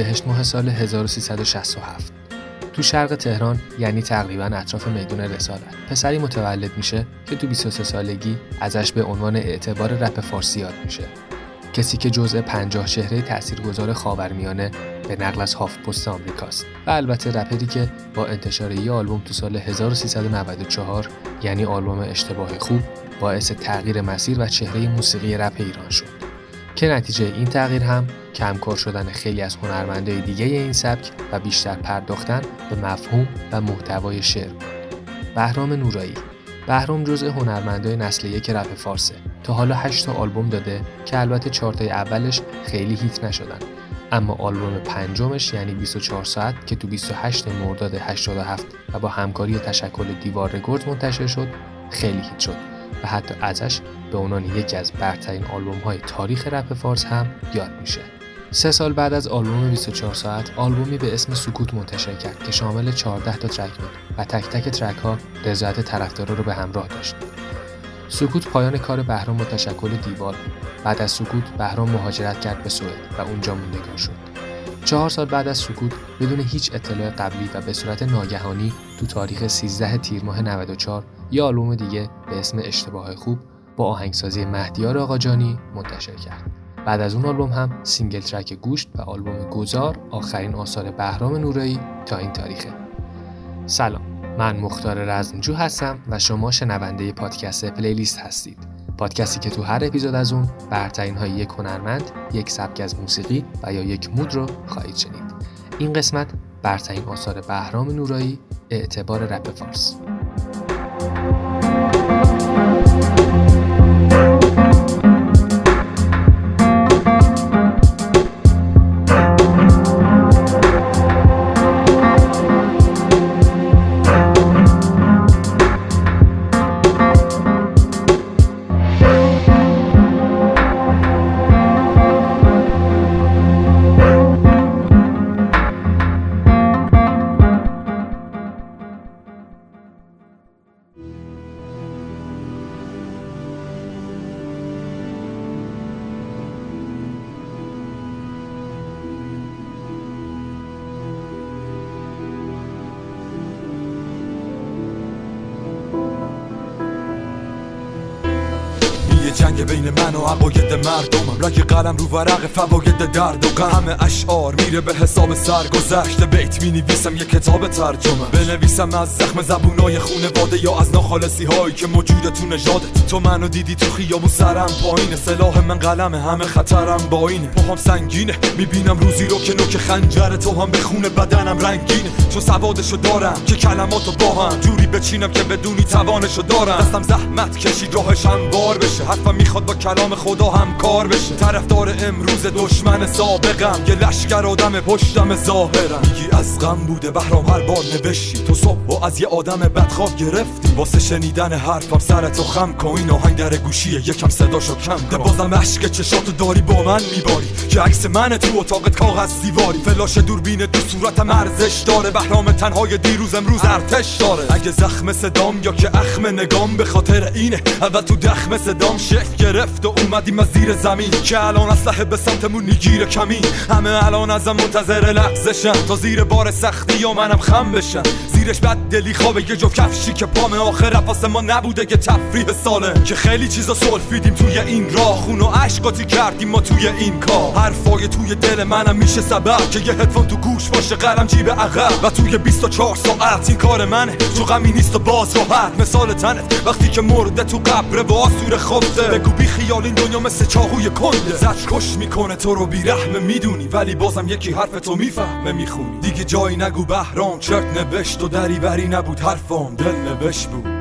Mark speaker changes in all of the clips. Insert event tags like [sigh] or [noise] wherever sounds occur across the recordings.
Speaker 1: اردیبهشت ماه سال 1367 تو شرق تهران یعنی تقریبا اطراف میدون رسالت پسری متولد میشه که تو 23 سالگی ازش به عنوان اعتبار رپ فارسی یاد میشه. کسی که جزء 50 چهره تاثیرگذار خاورمیانه به نقل از هاف پست آمریکاست. و البته رپری که با انتشار یه آلبوم تو سال 1394 یعنی آلبوم اشتباه خوب باعث تغییر مسیر و چهره موسیقی رپ ایران شد. که نتیجه این تغییر هم کمکار شدن خیلی از هنرمندای دیگه این سبک و بیشتر پرداختن به مفهوم و محتوای شعر. بهرام نورایی بهرام جزء هنرمندای نسل یک رپ فارسه تا حالا 8 تا آلبوم داده که البته چهار اولش خیلی هیت نشدن اما آلبوم پنجمش یعنی 24 ساعت که تو 28 مرداد 87 و با همکاری تشکل دیوار رکورد منتشر شد خیلی هیت شد و حتی ازش به عنوان یکی از برترین آلبوم های تاریخ رپ فارس هم یاد میشه. سه سال بعد از آلبوم 24 ساعت آلبومی به اسم سکوت منتشر کرد که شامل 14 تا ترک بود و تک تک ترک ها رضایت طرفدارا رو به همراه داشت. سکوت پایان کار بهرام با تشکل دیوار بعد از سکوت بهرام مهاجرت کرد به سوئد و اونجا موندگار شد. چهار سال بعد از سکوت بدون هیچ اطلاع قبلی و به صورت ناگهانی تو تاریخ 13 تیر ماه 94 یه آلبوم دیگه به اسم اشتباه خوب با آهنگسازی مهدیار آقاجانی منتشر کرد. بعد از اون آلبوم هم single track گوشت و آلبوم گذار آخرین آثار بهرام نورایی تا این تاریخه. سلام من مختار رزمجو هستم و شما شنونده پادکست پلیلیست هستید. پادکستی که تو هر اپیزود از اون برترین های یک هنرمند، یک سبک از موسیقی و یا یک mood رو خواهید شنید. این قسمت برترین آثار بهرام نورایی اعتبار رپ فارس.
Speaker 2: مردمم رگ قلم رو ورق فواید درد و غم همه اشعار میره به حساب سرگذشت. بیت می نویسم یه کتاب ترجمه. بنویسم از زخم زبونای خونواده یا از ناخالصی هایی که موجود تو نژادت تو منو دیدی تو خیابون سرم پایین سلاح من قلم همه خطرم با اینه. پاهم سنگینه می‌بینم روزی رو که نوک خنجر تو هم به خون بدنم رنگینه. چون سوادشو دارم که کلماتو با هم جوری بچینم که بدونی توانشو دارم. دستم زحمت کشید راهش بار بشه. حرفم می‌خواد با کلام خدا هم کار بشه طرفدار امروز دشمن سابقم. یه لشکر آدم پشتم ظاهرم. میگی از غم بوده بهرام هر بار نوشتی. تو صبح و از یه آدم بدخواب گرفتی. واسه شنیدن حرفم سرتو خم کن. این آهنگ در گوشیه یکم صداشو کم کن بازم عشق چشاتو داری با من میباری. که عکس من تو اتاقت کاغذ دیواری. فلاش دوربین دو صورتم ارزش داره. بهرام تنهای دیروز امروز ارتش داره. اگه زخم صدام یا که اخم نگام به خاطر اینه. اول تو دخم صدام شکل گرفت و اومدیم از زیر زمین. که الان اسلحه به سمتمون می‌گیره کمین همه الان ازم منتظر لحظشن. تا زیر بار سختی یا منم خم بشن. زیرش بد دلی خوابه یه جو کفشی که پام آخر پاس ما نبوده که تفریح ساله. که خیلی چیزا سلفیدیم توی این راه. خون و عشقاتی کردیم ما توی این کار. حرفای توی دل منم میشه سبب. که یه هدفون تو گوش باشه قلم جیب عقب. و توی 24 ساعت این کار منه. تو غمی نیست و باز راحت. مثال تنت. وقتی که مرده تو قبر و آسور خفته. بگو بی خیال این دنیا مثل چاهوی کنده. زج کش می‌کنه. تو رو بیرحمه می‌دونی ولی بازم یکی حرف تو می‌فهمه می‌خونی. دیگه جایی نگو بهرام چرت نوشت و دری بری نبود حرفام دل نوشت بود.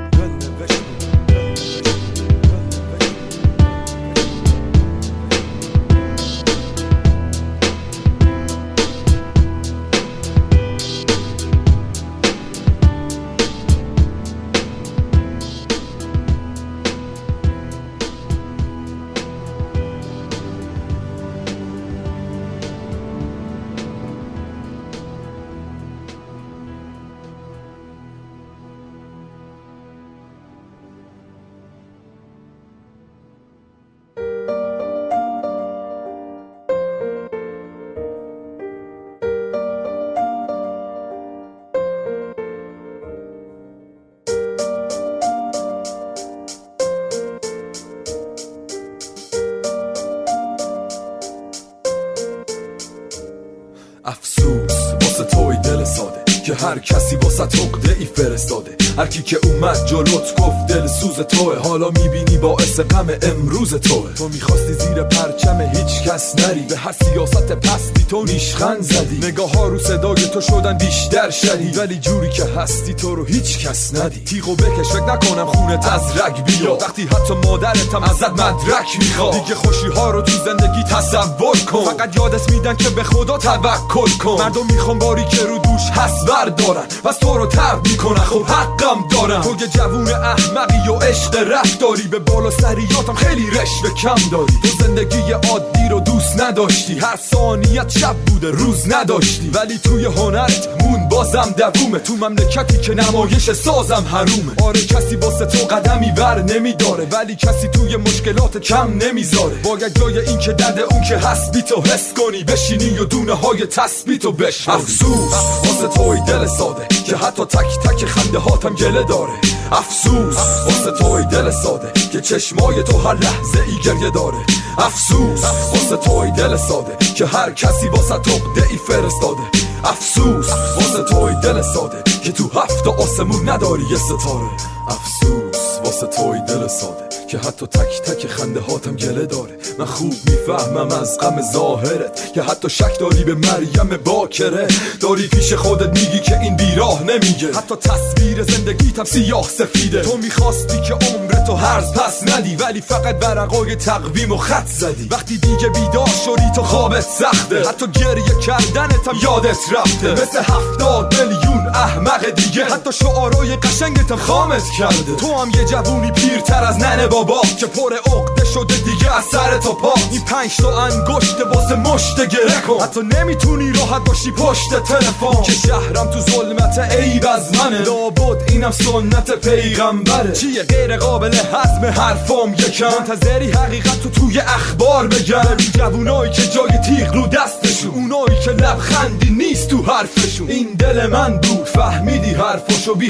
Speaker 2: غم امروز توه. تو می‌خواستی زیر پرچم هیچ کس نری. به هر سیاست پستی تو نیشخند زدی. نگاه ها رو صدای تو شدن بیشتر شدی ولی جوری که هستی تو رو هیچ کس ندی تیغو بکش فکر نکنم خونت از رگ بیا وقتی حتی مادرتم ازت مدرک می‌خواد. دیگه خوشی ها رو تو زندگی تصور کن. فقط یادت میدن که به خدا توکل کن. مردم می‌خوان باری که رو دوش هست بردارن. پس تو رو ترد می‌کنن. خب حقم دارم. تو یه جوون احمقی و عشق رفتاری. به بالا سریاتم خیلی رشوه کم داری. تو زندگی عادی رو نداشتی. هر ثانیت شب بوده روز نداشتی. ولی توی هنرت مون بازم دوومه. تو مملکتی که نمایش سازم حرومه. آره کسی واسه تو قدمی ور نمیداره. ولی کسی توی مشکلات کم نمی‌ذاره. باید جای این که درد اون که هست بی تو حس کنی. بشینی و دونه های تثبیت و بش. افسوس واسه توی دل ساده. که حتی تک تک خنده هاتم گله داره. افسوس. واسه توی دل ساده که چشمای تو هر لحظه ای گریه داره. افسوس. واسه توی دل ساده که هر کسی واسه تقده ای فرستاده. افسوس. واسه توی دل ساده که تو هفت آسمون نداری یه ستاره. افسوس. واسه توی دل ساده که حتی تک تک خنده هاتم گله داره. من خوب می‌فهمم از غم ظاهرت که حتی شک داری به مریم باکره. داری پیش خودت میگی که این بیراه نمیگه. حتی تصویر زندگیتم سیاه سفیده. تو می‌خواستی که عمرتو هرز پس ندی ولی فقط برقای تقویم و خط زدی. وقتی دیگه بیدار شدی تو خوابت سخته. حتی گریه کردنتم یادت رفته. مثل هفتاد میلیون احمق دیگه. حتی شعارای قشنگتم خامت کرده. تو هم یه جوونی پیرتر از ننه بابا که پر عقده شده دیگه از سر تا پا. این پنج تا انگشت واسه مشت گره کن. حتی نمی‌تونی راحت باشی پشت تلفن. که شهرم تو ظلمت عیب از منه. لابد اینم سنت پیغمبره. چیه غیر قابل حزم حرفام یکم؟ منتظری حقیقت تو توی اخبار بگم. این جوونایی که جای تیغ رو دستشون. اونایی که لبخندی نیست تو حرفشون. این دل من بود فهمیدی حرفشو بی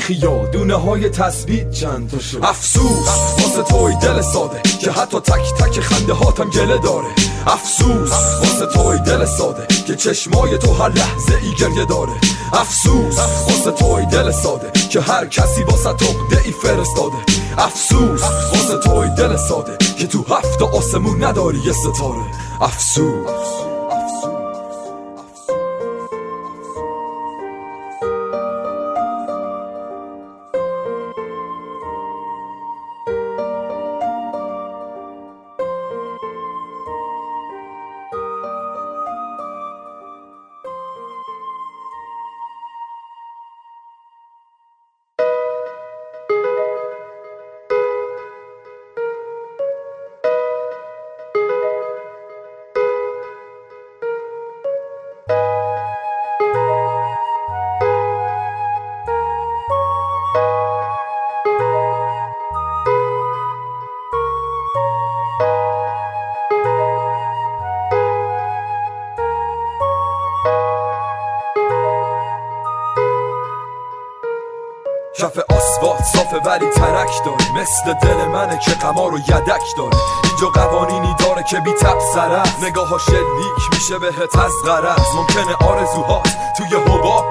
Speaker 2: دونه های تثبیت چند تاشو. افسوس واسه توی دل ساده. که حتی تک تک خنده هاتم گله داره. افسوس واسه توی دل ساده که چشمای تو هر لحظه ای گریه داره. افسوس واسه توی دل ساده که هر کسی واسه تقده ای فرستاده. افسوس واسه توی دل ساده که تو هفت آسمون نداری یه ستاره. افسوس. مثل دل منه که قمار و یدک داره. اینجا قوانینی داره که بی تب سر نگاه ها شلیک میشه بهت از غرض. ممکنه آرزوهات توی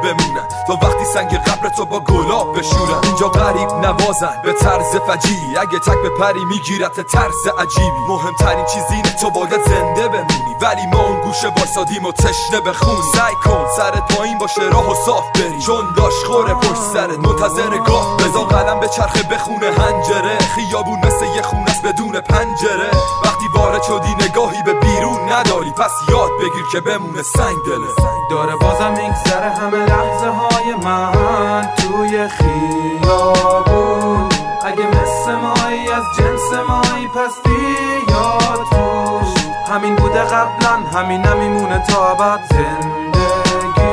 Speaker 2: بمونن. تا وقتی سنگ قبرتو با گلاب بشورن. اینجا غریب نوازن. به طرز فجی اگه تک به پری میگیرت ترس عجیبی. مهمترین چیز اینه تو باید زنده بمونی. ولی ما اون گوشه واسادیم و تشنه بخونی سعی کن سرت پایین باشه راه و صاف بری چون داشت خوره پشت سرت. منتظر گاه. بزا قلم به چرخه بخونه هنجره. خیابون مثل یه خونست بدون پنجره. وقتی وارد شدی نگاهی به بیرون نداری. پس یاد بگیر که بمونه سنگ دله
Speaker 3: داره بازم میگذره همه لحظه های من توی خیابون. اگه مثل مایی از جنس مایی پس یاد توش همین بوده قبلا همین نمیمونه تا بعد زندگی.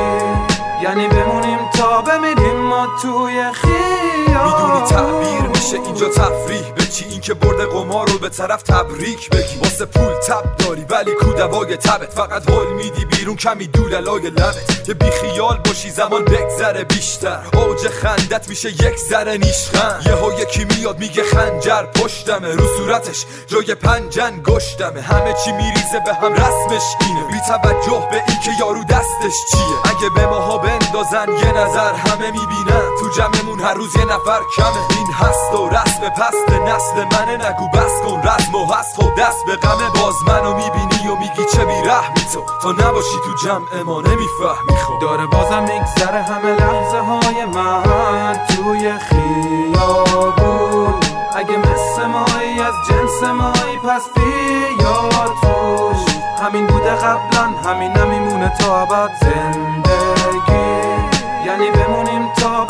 Speaker 3: یعنی بمونیم تا بمیریم ما توی خیابون.
Speaker 2: می‌دونی تعبیر میشه اینجا تفریح. چی این که برده قمار رو به طرف تبریک بگی. واسه پول تب داری ولی کودوای تبت. فقط حل میدی بیرون کمی دوللای لبت. یه بیخیال باشی زمان بگذره بیشتر. اوج خندت میشه یک ذره نیشخن یه یکی میاد میگه خنجر پشتمه. رو صورتش جای پنجن گشتمه. همه چی میریزه به هم رسمش اینه. بی توجه به این که یارو دستش چیه. اگه به ماها بندازن یه نظر همه می‌بینن. تو جمعمون هر روز یه نفر کمه این هست و رسم پست نسل منه نگو بس کن رسم و هست خود دست به غم باز منو می‌بینی و میگی چه بیرحمی تو. تا نباشی تو جمع ما نمی‌فهمی. خب
Speaker 3: داره بازم میگذره همه لحظه های من توی خیابون. اگه مثل مایی از جنس مایی پس بیاد توش. همین بوده قبلا همین نمیمونه تا ابد زندگی. یعنی بمونیم تا ما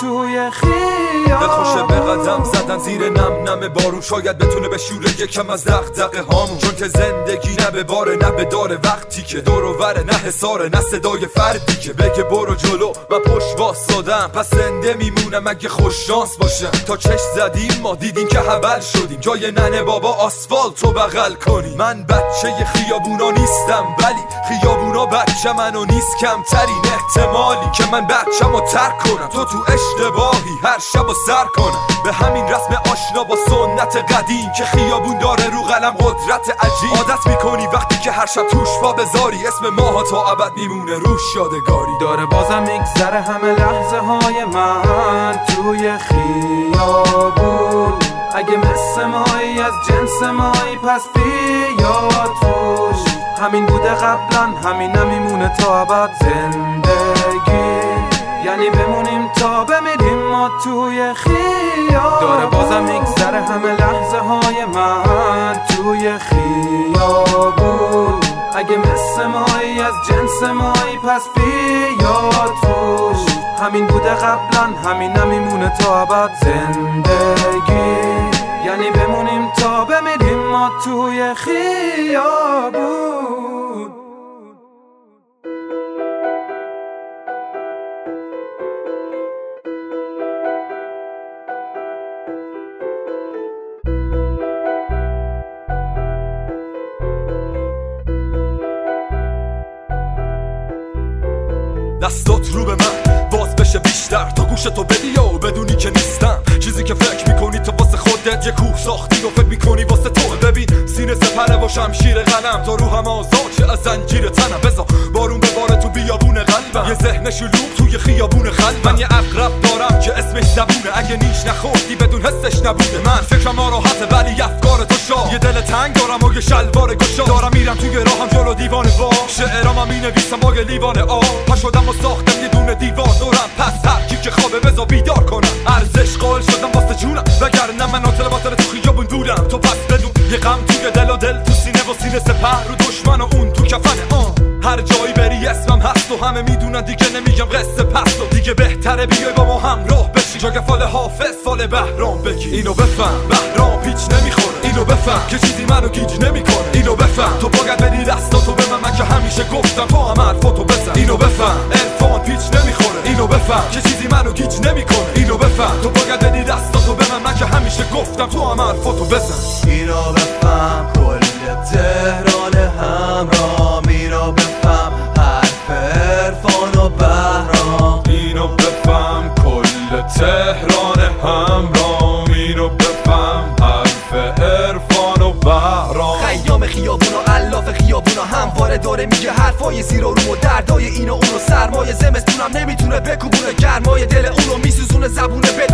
Speaker 3: توی
Speaker 2: دل خوشه به قدم زدن زیر نم نم بارون. شاید بتونه به شوره یکم از دغدغه هامون. چون که زندگی نه به باره نه به داره وقتی که. دور وره نه حساره نه صدای فردی که. بگه برو جلو و پشت واسادم پس زنده میمونم اگه خوش شانس باشم. تا چش زدیم ما دیدیم که حبل شدیم. جای ننه بابا آسفالت رو بغل کنیم. من بچه خیابونا نیستم ولی خیابونا بچه منو نیست کمترین احتمالی. که من رو ترک کنم. تو تو اشتباهی هر شب و سر کنم به همین رسم آشنا با سنت قدیم که خیابون داره رو قلم قدرت عجیب. عادت می‌کنی وقتی که هر شب توش پا بذاری اسم ماها تا ابد میمونه. روش یادگاری.
Speaker 3: داره بازم میگذره همه لحظه های من. توی خیابون. اگه مثل مایی از جنس مایی پس بیاد توش. همین بوده قبلا همین نمیمونه تا ابد زندگی. یعنی بمونیم تا بمیریم ما توی خیابون داره بازم میگذره همه لحظه های من توی خیابون اگه مثل مایی از جنس مایی پس بیاد توش. همین بوده قبلا همین نمیمونه تا ابد زندگی. یعنی بمونیم تا بمیریم ما توی خیابون
Speaker 2: دستات رو به من. باز بشه بیشتر تا گوش تو بدی و بدونی که نیستم. چیزی که فکر می‌کنی تو واسه خودت یه کوه ساختی و فکر می‌کنی واسه تو. ببین سینه سپره و شمشیر قلم تا روحم آزاد از زنجیر تنم. بزا بارون به باره تو بیابون قلبم. یه ذهن شلوغ توی خیابون خلبم من یه اقرب دارم که اسمش زبونه. اگه نیش نخوردی بدون حسش نبوده. من فکرم آراحته ولی افکار تو شاه یه دل تنگ دارم و یه شلوار گشا دارم میرم توی راهم جلو دیوان وا شعرام می نویسم با لیوان آب. پا شدم و ساختم یه دونه دیوار. دورم پس هر کی که خوابه بزا بیدار کنم. ارزش قائل شدم واسه جونم. وگرنه من آتل باطل تو خیابون دورم. تو پس بدون یه غم توی دل و دل تو سینه و سینه سپر رو دشمن و اون تو کفنه آه. هر جایی بری اسمم هست و همه می‌دونن دیگه نمیگم قصه پست و دیگه بهتره بیای با ما همراه بشی. جا فال حافظ فال بهرام بگی. اینو بفهم بهرام پیچ نمی‌خوره. اینو بفهم که چیزی منو گیج نمی‌کنه. اینو بفهم. تو باید بدی دستاتو به من من که همیشه گفتم تو هم حرفاتو بزن. اینو بفهم. عرفان پیچ نمی‌خوره. اینو بفهم که چیزی منو گیج نمی‌کنه. اینو بفهم. تو باید بدی دستاتو به من من که همیشه گفتم تو هم حرفاتو بزن.
Speaker 4: اینو بفهم. کل تهران همراه.
Speaker 2: تهران همرام اینو بفهم. حرف عرفان و بهرام.
Speaker 4: خیام خیابونا الاف خیابونا همواره داره میگه حرفای زیر و رو و دردای این و اونو سرمایه زمستونم نمی‌تونه بکوبونه. گرمای دل اونو میسوزونه زبونه بدون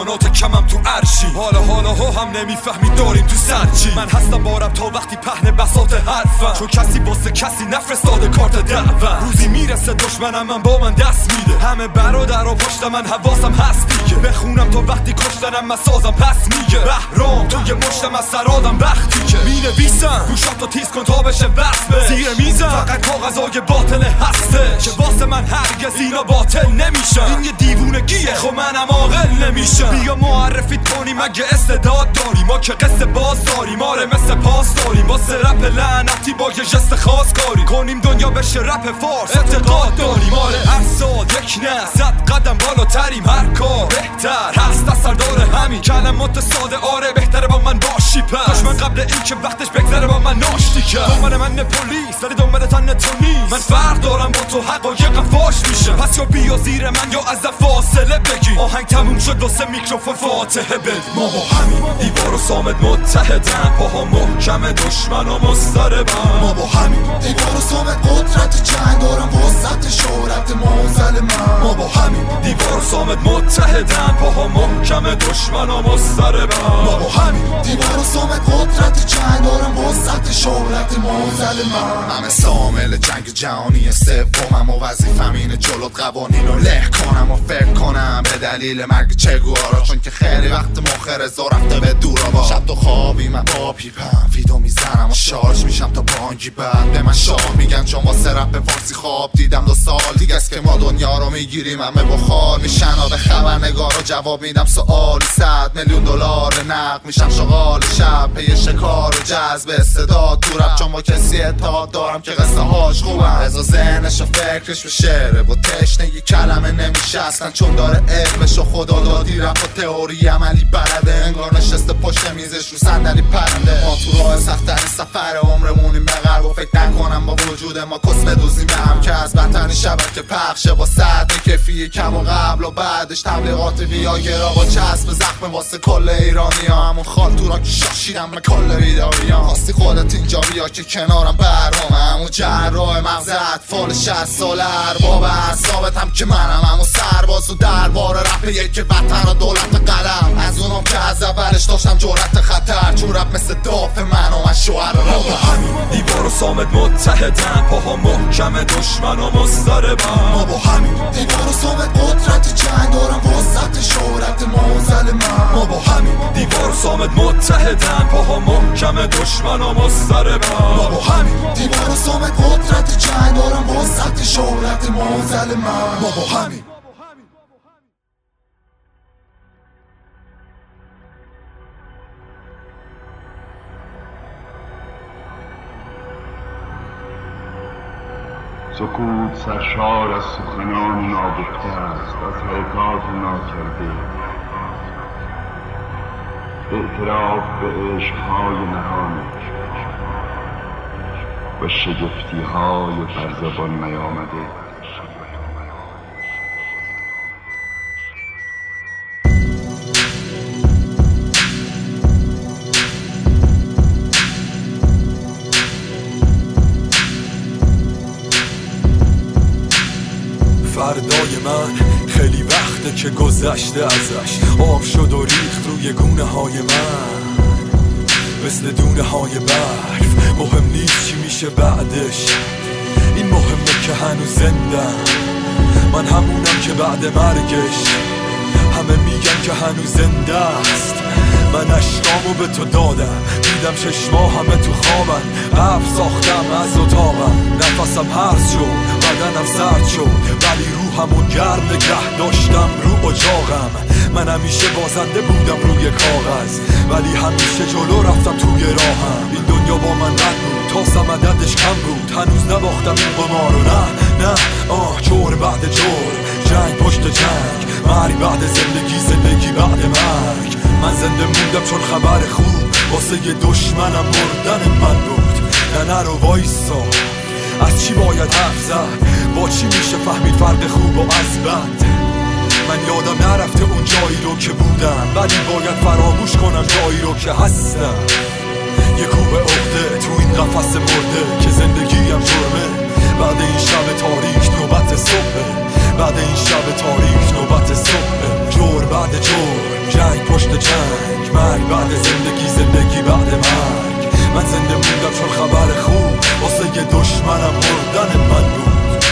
Speaker 2: امکانات کمم تو عرشی. حالا حالا ها هم نمی‌فهمی داریم تو سرچی. من هستم بارم تا وقتی پهن بساط حرفم. چون کسی واسه کسی نفرستاده کارت دعوت. روزی می‌رسه دشمنم من با من دست میده همه برادر و پشت من حواسم هست دیگه بخونم تا وقتی کشتنم من سازم پس میگه. بهرام توی مشتم از سرادم وقتی که. می‌نویسم گوشاتو تیز کن تا بشه بس زیر میزم فقط کاغذای باطل هسته. که واسه من هرگز اینا باطل نمیشن. این یه دیوونگیه خب منم عاقل نمیشم. بیا معرفی کنیم اگه استعداد داری ما که قصه باز داریم آره مثل پاس داریم. با رپ لعنتی با یه جست خاص کاری کنیم دنیا بشه رپ فارس. اعتقاد داریم آره. هر سال یک نه. صد قدم بالاتریم هر کار بهتر. هست اثر داره همین. کلمات ساده آره بهتره با من باشی پس. من قبل این که وقتش بگذره با من ناشتی کرد. دنبال من پلیس ولی دنبال تو نیست. من فرق دارم با تو حقایق فاش میشه. پس یا بیا زیر من یا از فاصله بگی آهنگ تموم شد واسه میکروفون فاتحه بد ما با همین دیوار و سامت متحدن. پاها محکم دشمن و مستربن
Speaker 5: ما با همین دیوار و سامت قدرت جنگ. دارم وسط شورت موزل من.
Speaker 2: ما با همین دیوار و سامت متحدن. پاها محکم دشمن و مستربن
Speaker 5: ما با همین دیوار و سامت قدرت جنگ. دارم وسط شورت موزل من. همه سامل جنگ جهانی سومم و وظیفم اینه جلوت قوانین رو له کنم و فکر کنم. به دلیل مرگ چگوارا. چون که خیلی وقت مخر رفته به دورا با شب تو خوابی من با پیپم. ویدو می‌زنم و شارژ میشم تا بانگی بعد به من شاه میگن چون واسه رپ فارسی خواب دیدم دو سال دیگه است که ما دنیا رو می‌گیریم. همه بخار میشن. به خبرنگار رو جواب میدم سوالی. صد میلیون دلار نق میشم. شغال شب پی شکار و جذب استعداد. تو رپ چون با کسی اتحاد دارم که قصه هاش خوبم ذهنش و فکرش به شعره و تشنگی کلمه نمیشه اصلا چون داره علمش و خدا دادی رفت و تئوری عملی برده انگار نشسته پشت میزش رو صندلی پرنده. ما تو راه سختترین سفر عمرمونیم به غرب و فکر نکنم با وجود ما کس بدوزیم به هم که از بدترین شبکه پخشه. با سطح کفی کم و قبل و بعدش تبلیغات ویاگرا با چسب زخم واسه کل ایرانی ها. همون خال تو را که شاشیدم به کل بیداری ها خواستی خودت اینجا بیا که کنارم برنامه همون جراح مغز اطفال شهر سال ارباب اعصابت هم که منم همون سرباز و دربار رپ یک وطن و دولت قلم. از اونم که از اولش داشتم جرأت خطر. چون رپ مثل داف من و من شوهر را
Speaker 2: همین دیوار و سامت متحدن. پاها محکم دشمن و مستربن
Speaker 5: ما با همین دیوار و سامت قدرت جنگ دارم. وسط شهرت موزل من.
Speaker 2: ما با همین دیوار و سامت متحدن. پاها محکم دشمن و مستربن
Speaker 5: ما با همین دیوار و سامت قدرت جنگ دارم وسط شهرت موزل من.
Speaker 2: ما با همین.
Speaker 6: سکوت سرشار از سخنان نابخته است. از حرکات ناکرده. اعتراف به عشقهای نهان. و شگفتی های بر زبان نیامده.
Speaker 2: فردای من خیلی وقته که گذشته ازش. آب شد و ریخت روی گونه های من. مثل دونه های برف. مهم نیست چی میشه بعدش. این مهمه که هنوز زنده من همونم که بعد مرگش. همه میگن که هنوز زنده است. من اشکامو به تو دادم. دیدم چشما همه تو خوابن. حرف ساختم از اتاقم. نفسم هرز شد بدنم سرد شد ولی روحمو گرم نگه داشتم. رو اجاقم. من همیشه بازنده بودم روی کاغذ ولی همیشه جلو رفتم توی راهم. این دنیا با من رد بود تا سمددش کم بود. هنوز نباختم این قمارو نه نه آه جور بعد جور. جنگ پشت جنگ مرگ بعد زندگی زندگی بعد مرگ. من زنده موندم چون خبر خوب واسه دشمنم مردن من بود. نه نرو وایسا. از چی باید حرف زد؟ با چی میشه فهمید فرق خوب و از بد؟ من یادم نرفته اون جایی رو که بودم. ولی باید فراموش کنم جایی رو که هستم. یه کوب عقده تو این قفس مرده که زندگیم جرمه. بعد این شب تاریک نوبت صبح بعد این شب تاریک نوبت صبح جور بعد جور جنگ پشت جنگ. مرگ بعد زندگی زندگی بعد مرگ. من زنده موندم چون خبر خوب. واسه یه دشمنم مردن من بود.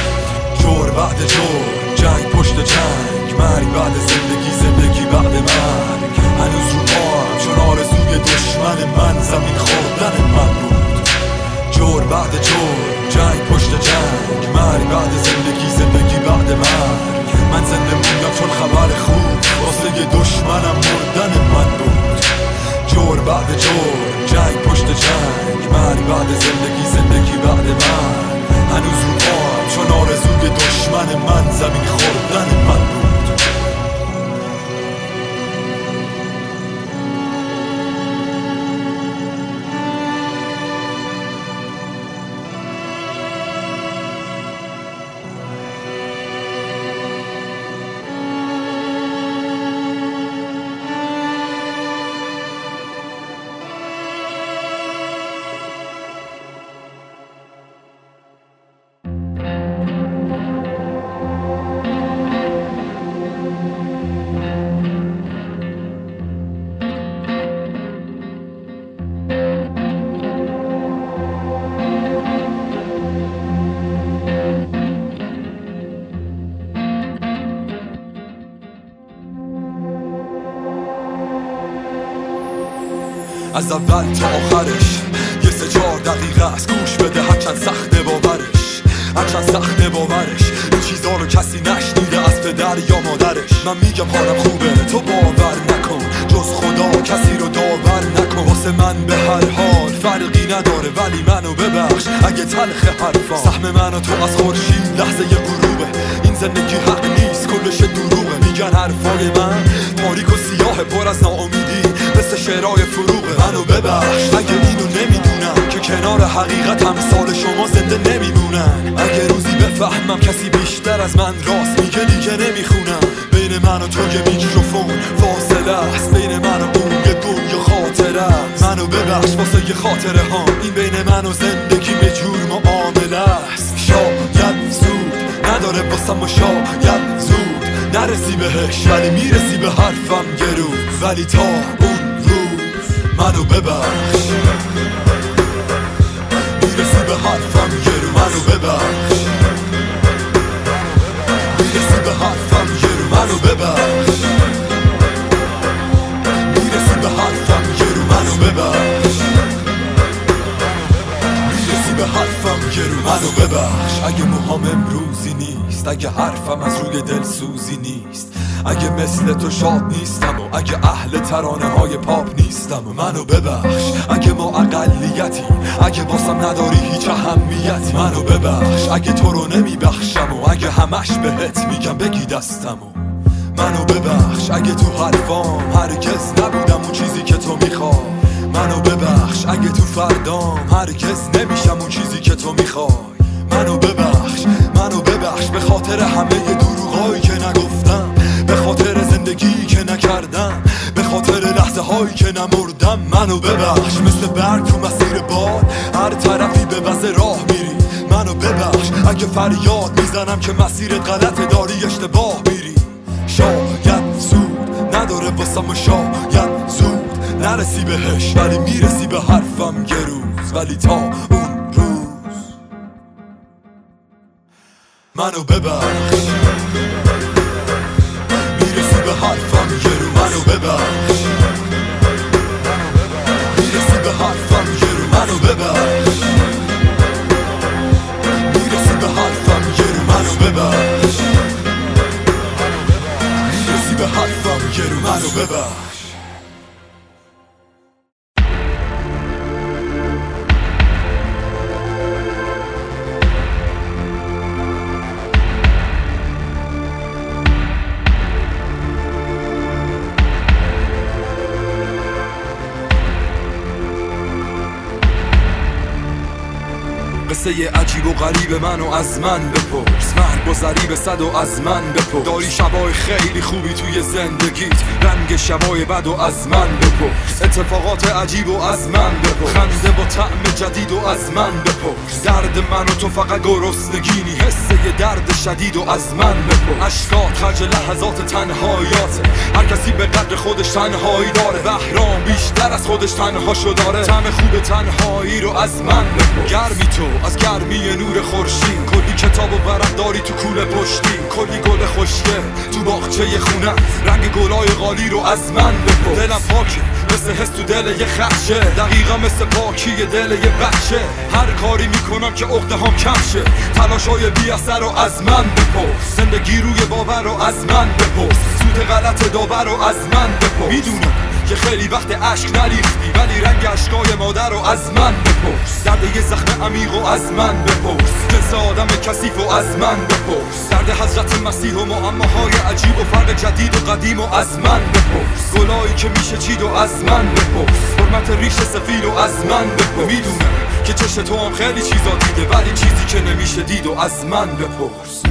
Speaker 2: جور بعد جور جنگ پشت جنگ. مرگ بعد زندگی زندگی بعد مرگ هنوز رو پاهم چون آرزوی دشمن من زمین خوردن من بود. جور بعد جور جنگ پشت جنگ. مرگ بعد زندگی زندگی بعد مرگ من زنده موندم چون خبر خوب واسه دشمنم مردن من بود. جور بعد جور از اول تا آخرش. یه سه چهار دقیقه از گوش بده هرچند سخته باورش. هرچند سخته باورش. این چیزا رو کسی نشنیده از پدر یا مادرش. من میگم حالم خوبه تو باور نکن. جز خدا کسی رو داور نکن. واسه من به هر حال فرقی نداره ولی منو ببخش. اگه تلخ حرفا سهم من و تو از خورشید لحظه غروبه. این زندگی حق نیست کلش دروغه. میگن حرفای من تاریک و سیاه پر از ناامیدی. مثل شعرهای فروغه منو ببخش اگه اینو نمی‌دونم که کنار حقیقت امثال شما زنده نمیمونن. اگه روزی بفهمم کسی بیشتر از من راست میگه دیگه نمی‌خونم. بین من و تو یه میکروفون فاصله است. بین من و اون یه دنیا خاطره است. منو ببخش واسه یه خاطره ها این بین من و زندگی به جور معامله است. شاید زود نداره واسم شاید زود نرسی بهش ولی می‌رسی به حرفم روز. ولی تا اون منو ببخش می‌رسی به حرفم یه روز منو ببخش می‌رسی به حرفم یه روز منو ببخش می‌رسی به حرفم یه روز منو ببخش می‌رسی به حرفم روز منو ببخش. اگه موهام امروزی نیست اگه حرفم از روی دل سوزی نیست. اگه مثل تو شاد نیستم و اگه اهل ترانه های پاپ نیستم. منو ببخش. اگه ما اقلیتی اگه باسم نداری هیچ اهمیتی. منو ببخش. اگه تو رو نمیبخشم و اگه همش بهت میگم بگی دستم و منو ببخش. اگه تو حرفام هرگز نبودم اون چیزی که تو می‌خوای. منو ببخش اگه تو فردام هرگز نمیشم اون چیزی که تو می‌خوای. منو ببخش منو ببخش به خاطر همه دروغایی که نگفتم به خاطر زندگی که نکردم به خاطر لحظه هایی که نمردم. منو ببخش مثل برگ تو مسیر باد هر طرفی به وزه راه میری. منو ببخش اگه فریاد می‌زنم که مسیرت غلطه داری اشتباه میری. شاید زود نداره واسم شاید زود نرسی بهش ولی می‌رسی به حرفم یه روز. ولی تا اون روز منو ببخش. می‌رسی به حرفم یه روز. منو ببخش. می‌رسی به حرفم یه روز. منو ببخش. می‌رسی به حرفم یه روز. منو ببخش. می‌رسی به حرفم یه روز. منو ببخش. قصه عجیب و غریب منو از من بپرس. مرگ گذری به صد و از من بپرس. داری شبای خیلی خوبی توی زندگیت. رنگ شبای بد و از من بپرس. اتفاقات عجیب و از من بپرس. خنده با طعم جدید و از من بپرس. درد من و تو فقط گرسنگینی. حسه درد شدید و از من بپرس. اشکات خرج لحظات تنهایاته هر کسی به قدر خودش تنهایی داره. بهرام بیشتر از خودش تنها داره طعم خوب تنهایی رو از من بپرس. گرمی تو از گرمی نور خورشید. کلی کتاب و ورق داری تو کوله پشتی. کلی گل خوشگه تو باغچه خونه. رنگ گلای غالی رو از من بپرس. دلم پاکه مثل حس تو دل یه خشه دقیقا مثل پاکی دل یه بچه هر کاری می‌کنم که عقده هم کم شه. تلاشای بی اثر رو از من بپرس. زندگی روی باور رو از من بپرس. سود غلط داور رو از من بپرس. می‌دونم که خیلی وقت عشق نریختی ولی رنگ اشکای مادر رو از من بپرس. درد یه زخم عمیق و از من بپرس. جنس آدم کثیف و از من بپرس. درد حضرت مسیح و معماهای عجیب و فرق جدید و قدیم و از من بپرس. گلایی که میشه چید و از من بپرس. حرمت ریش سفید و از من بپرس. می‌دونم که چشم تو هم خیلی چیزا دیده ولی چیزی که نمیشه دید و از من بپرس.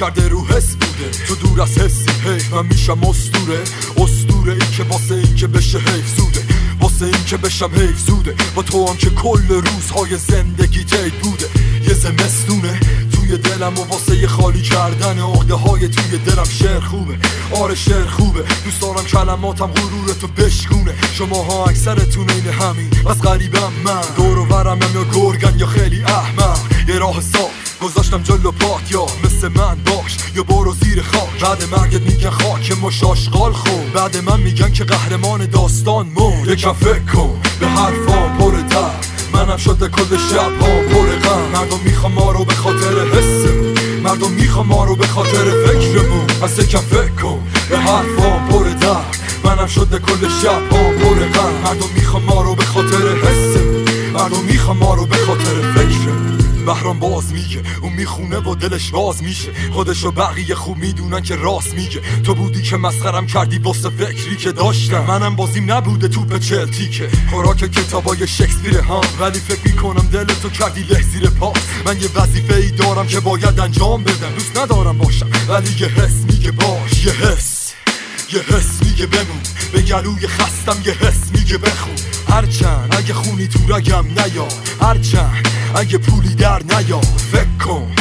Speaker 2: کرده رو حس بوده. تو دور از حسی هی من میشم استوره. استوره ای که واسه این که بشه حیف زوده. واسه این که بشم حیف زوده. با تو هم که کل روزهای زندگی تید بوده. یه زمستونه توی دلم و واسه خالی کردن عقده های توی دلم شعر خوبه. آره شعر خوبه. دوست دارم کلماتم غرورتو بشکونه. شماها اکثرتون این همین. از غریبم من. دور و برم یا گرگن یا خیلی احمق. یه راه صاف گذاشتم جلو پات یا مثل من باش یا برو زیر خاک. بعد مرگت میگن خاک مش آشغال خون. بعد من میگن که قهرمان داستان مرد. یکم فکر کن به حرفام پر درد منم شده کل شب ها پر غم. مردم می‌خوام ما رو به خاطر حسمون. مردم می‌خوام ما رو به خاطر فکرمون. پس یکم فکر کن به حرفام پر درد منم شده کل شب ها پر غم. مردم می‌خوام ما رو به خاطر حسمون. مردم می‌خوام ما رو به خاطر فکرمون. بهرام باز میگه. اون می‌خونه و دلش باز میشه. خودش و بقیه خوب می‌دونن که راست میگه. تو بودی که مسخرم کردی واسه فکری که داشتم. منم بازیم نبوده توپ چلتیکه. خوراک کتابای شکسپیر ها ولی فکر می‌کنم دل تو کردی له زیر پاس من یه وظیفه ای دارم که باید انجام بدم. دوست ندارم باشم. ولی یه حس میگه باش. یه حس. یه حس میگه بمون. به گلوی خستم یه حس میگه بخون. هرچند اگه خونی تو رگم نیا. هرچند اگه پولی در نیا فکر کن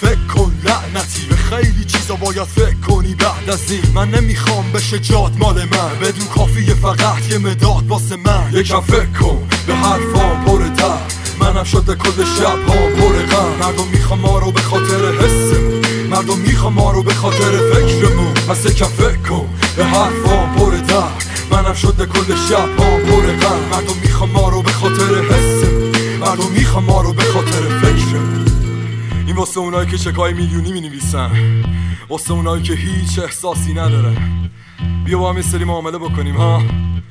Speaker 2: فکر کن لعنتی. به خیلی چیزا باید فکر کنی بعد از این. من نمی‌خوام بشه جاد مال من. بدون کافیه فقط یه مداد واسه من. یکم فکر کن به حرفام پر درد منم شده کل شب ها پر غم. مردم می‌خوام ما رو به خاطر حسمون. مردم می‌خوام ما رو به خاطر فکرمون. پس یکم فکر کن به حرفام پر درد منم شده کل شب ها پر غم. مردم می‌خوام ما رو به خاطر مردم می‌خوام ما رو به خاطر فکرمون این واسه اونایی که چکای میلیونی می نویسن واسه اونایی که هیچ احساسی ندارن. بیا با هم یه سری معامله بکنیم ها؟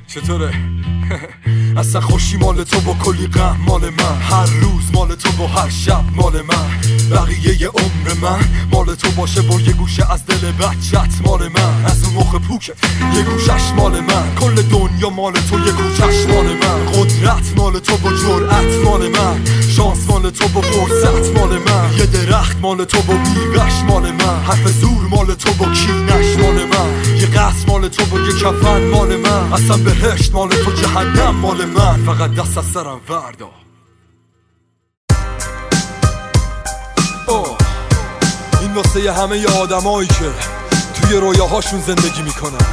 Speaker 2: چطوره؟ [laughs] اصلا خوشی مال تو با کلی غم مال من. هر روز مال تو با هر شب مال من. بقیه عمر من. مال تو باشه با یه گوشه از دل بچت مال من. از اون مخ پوکت یه گوشش مال من. کل دنیا مال تو یه گوشش مال من. قدرت مال تو با جرأت مال من. شانس مال تو با فرصت مال من. یه درخت مال تو با بیغش مال من. حرف زور مال تو با کینش مال من. یه قصد مال تو با یه کفن مال من. اصلا بهشت مال تو جهنم مال من. فقط دست از سرم وردا این واسه همه آدمایی که توی رویاهاشون زندگی می‌کنن.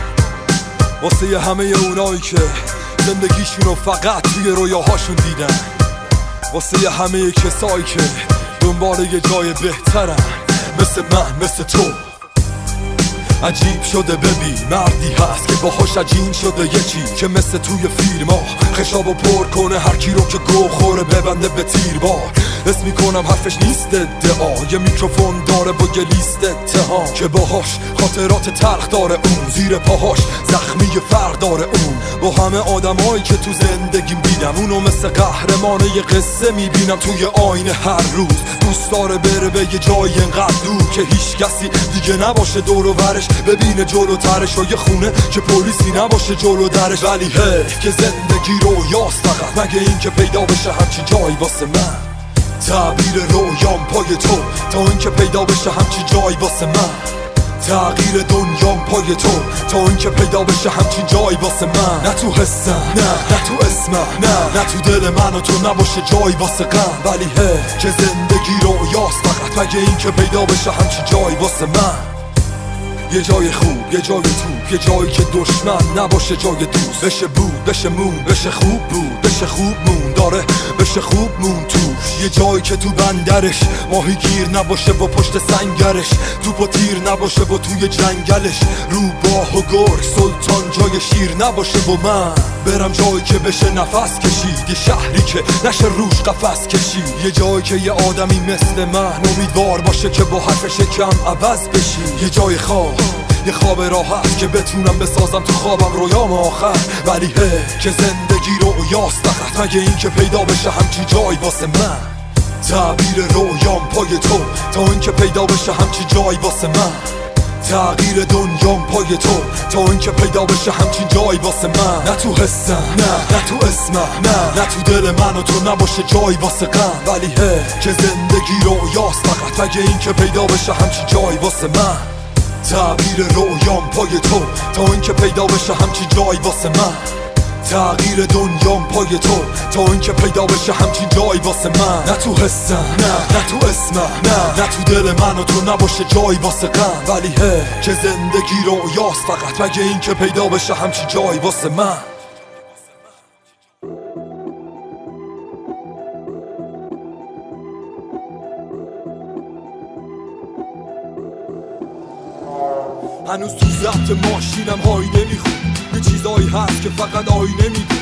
Speaker 2: واسه همه اونایی که زندگیشون فقط توی رویاهاشون دیدن. واسه همه کسایی که دنبال یه جای بهترن. مثل من مثل تو. عجیب شده ببین مردی هست که باهاش عجین شده یه چی که مثل توی فیلم ها خشاب پر کنه هر کی رو که گو خوره ببنده به تیر بار. اسم می‌کنم حرفش نیست ادعا یه میکروفون داره با یه لیست اتهام که باهاش خاطرات تلخ داره اون. زیر پاهاش زخمی فرق داره اون. با همه آدمایی که تو زندگیم دیدم اونو مثل قهرمان یه قصه می‌بینم توی آینه هر روز. دوست داره بره به یه جای انقدر دور که هیچ کسی دیگه نباشه دور و برش ببینه جلوترش و یه خونه که پلیسی نباشه جلو درش. ولی هی که زندگی رو یاست فقط. مگه این که پیدا بشه همچین جایی واسه من؟ تعبیر رویام پای تو تا اینکه پیدا بشه همچین جایی واسه من. تغییر دنیام پای تو تا اینکه پیدا بشه همچین جایی واسه من. نه تو حسم نه نه تو اسمم نه نه تو دل من و تو نباشه جایی واسه غم. ولی هی که زندگی رو یاست فقط مگه این که پیدا بشه همچین جایی واسه من. یه جای خوب یه جای توپ یه جایی که دشمن نباشه جای دوست. بشه بود بشه مون بشه خوب بود بشه خوب مون. داره بشه خوب مون توش. یه جایی که تو بندرش ماهی گیر نباشه با پشت سنگرش. تو و تیر نباشه با توی جنگلش. رو باه و گر سلطان جای شیر نباشه با من. برم جایی که بشه نفس کشید. یه شهری که نشه روش قفس کشید. یه جایی که یه آدمی مثل من امیدوار باشه که با حرفش کم عوض بشی. یه جای خواب خواب راحت که بتونم بسازم تو خوابم رویام آخر. ولی هی که زندگی رو یاست فقط مگه این که پیدا بشه همچی جای واسه من. تعبیر رویام پای تو تا اینکه پیدا بشه همچی جای واسه من. تغییر دنیام پای تو تا اینکه پیدا بشه همچین جایی واسه من. نه تو حسم نه نه تو اسمم نه نه تو دل من و تو نباشه جایی واسه غم. ولی هی که زندگی رو یاست فقط مگه این که پیدا بشه همچین جایی واسه من. تعبیر رویام پای تو. تا اینکه پیدا بشه همچین جایی واسه من. تغییر دنیام پای تو. تا اینکه پیدا بشه همچین جایی واسه من. نه تو حسم نه نه تو اسمم نه نه تو دل من و تو نباشه جایی واسه غم. ولی هی که زندگی رو یاست فقط. مگه این که پیدا بشه همچین جایی واسه من؟ هنوز تو ضبط ماشینم هایده میخون یه چیزایی هست که فقط آینه می‌دونه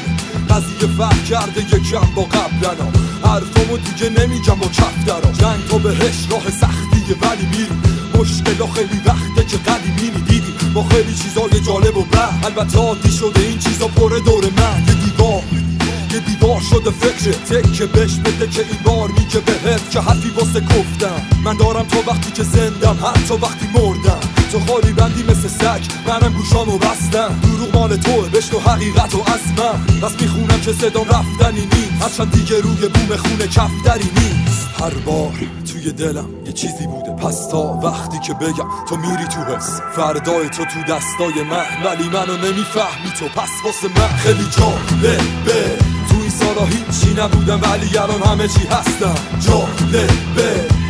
Speaker 2: قضیه فرق کرده یکم با قبلنا. حرفامو دیگه نمیگم با کف درا جنگ تا بهش راه سختیه ولی میریم مشکلا خیلی وقته که قدیمی دیدیم با خیلی چیزای جالب و به البته عادی شده این چیزا پره دور من. یه دیوار. یه دیوار شده فکر تکه بش بده که این بار میگه بهت که حرفی واسه گفتم. من دارم تا وقتی که زندم حتی وقتی مردم. تو خالی بندی مثل سگ منم گوشامو بستم. دروغ مال توه بشنو حقیقت و از من بس می‌خونم که صدام رفتنی نیست. هرچند دیگه روی بوم خونه کفتری نیست. هر بار توی دلم یه چیزی بوده. پس تا وقتی که بگم تو میری تو حس فردای تو تو دستای من ولی منو نمی‌فهمی تو. پس واسه من خیلی جالبه. تو این سالا هیچی نبودم ولی الان همه چی هستم جالبه.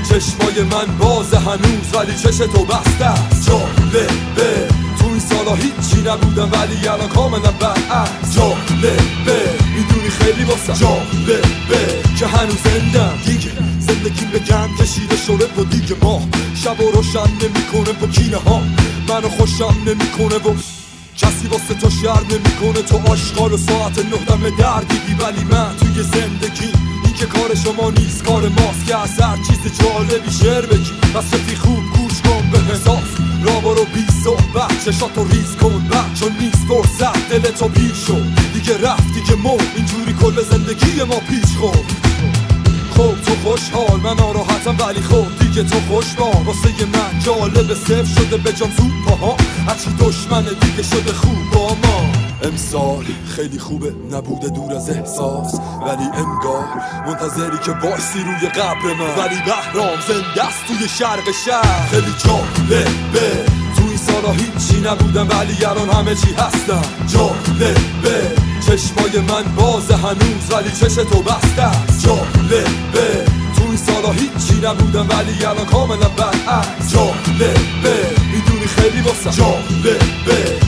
Speaker 2: چشمای من باز هنوز ولی چش تو بسته جالبه. تو این سالا هیچی نبودم ولی الان کاملا برعکس جالبه. می‌دونی خیلی واسه جالبه. که هنوز زندم. دیگه. زندگی به گند کشیده شده و دیگه ما شب و روشن نمی‌کنه با کینه ها. منو خوشم نمی‌کنه و کسی واسه تو شر نمی‌کنه. تو آشغال و ساعت نه دم دردیدی ولی من توی زندگی. این که کار شما نیست کار ماست. که از هر چیز جالبی شعر بگی. پس رفی خوب گوش کن به حساس. را برو بی صحبت چشاتو ریز کن. بعد چون نیست فرصت دل تو پیر شد دیگه رفتی که مر اینجوری کل زندگی ما پیش خورد. خب تو خوشحال من ناراحتم ولی خب دیگه تو خوش با واسه من جالب صفر شده به جام زود پاها هرچی دشمن دیگه شده خوب با ما. امسال خیلی خوبه نبوده دور از احساس. ولی انگار منتظری که وایسی روی قبر من. ولی بهرام زنده است توی شرق شهر. خیلی جالبه. تو این سالا هیچی نبودم ولی الان همه چی هستم جالبه. چشمای من باز هنوز ولی چش تو است جالبه تو این سالا هیچی نبودم ولی الان کاملا برعکس. جالبه می‌دونی خیلی واسه جالبه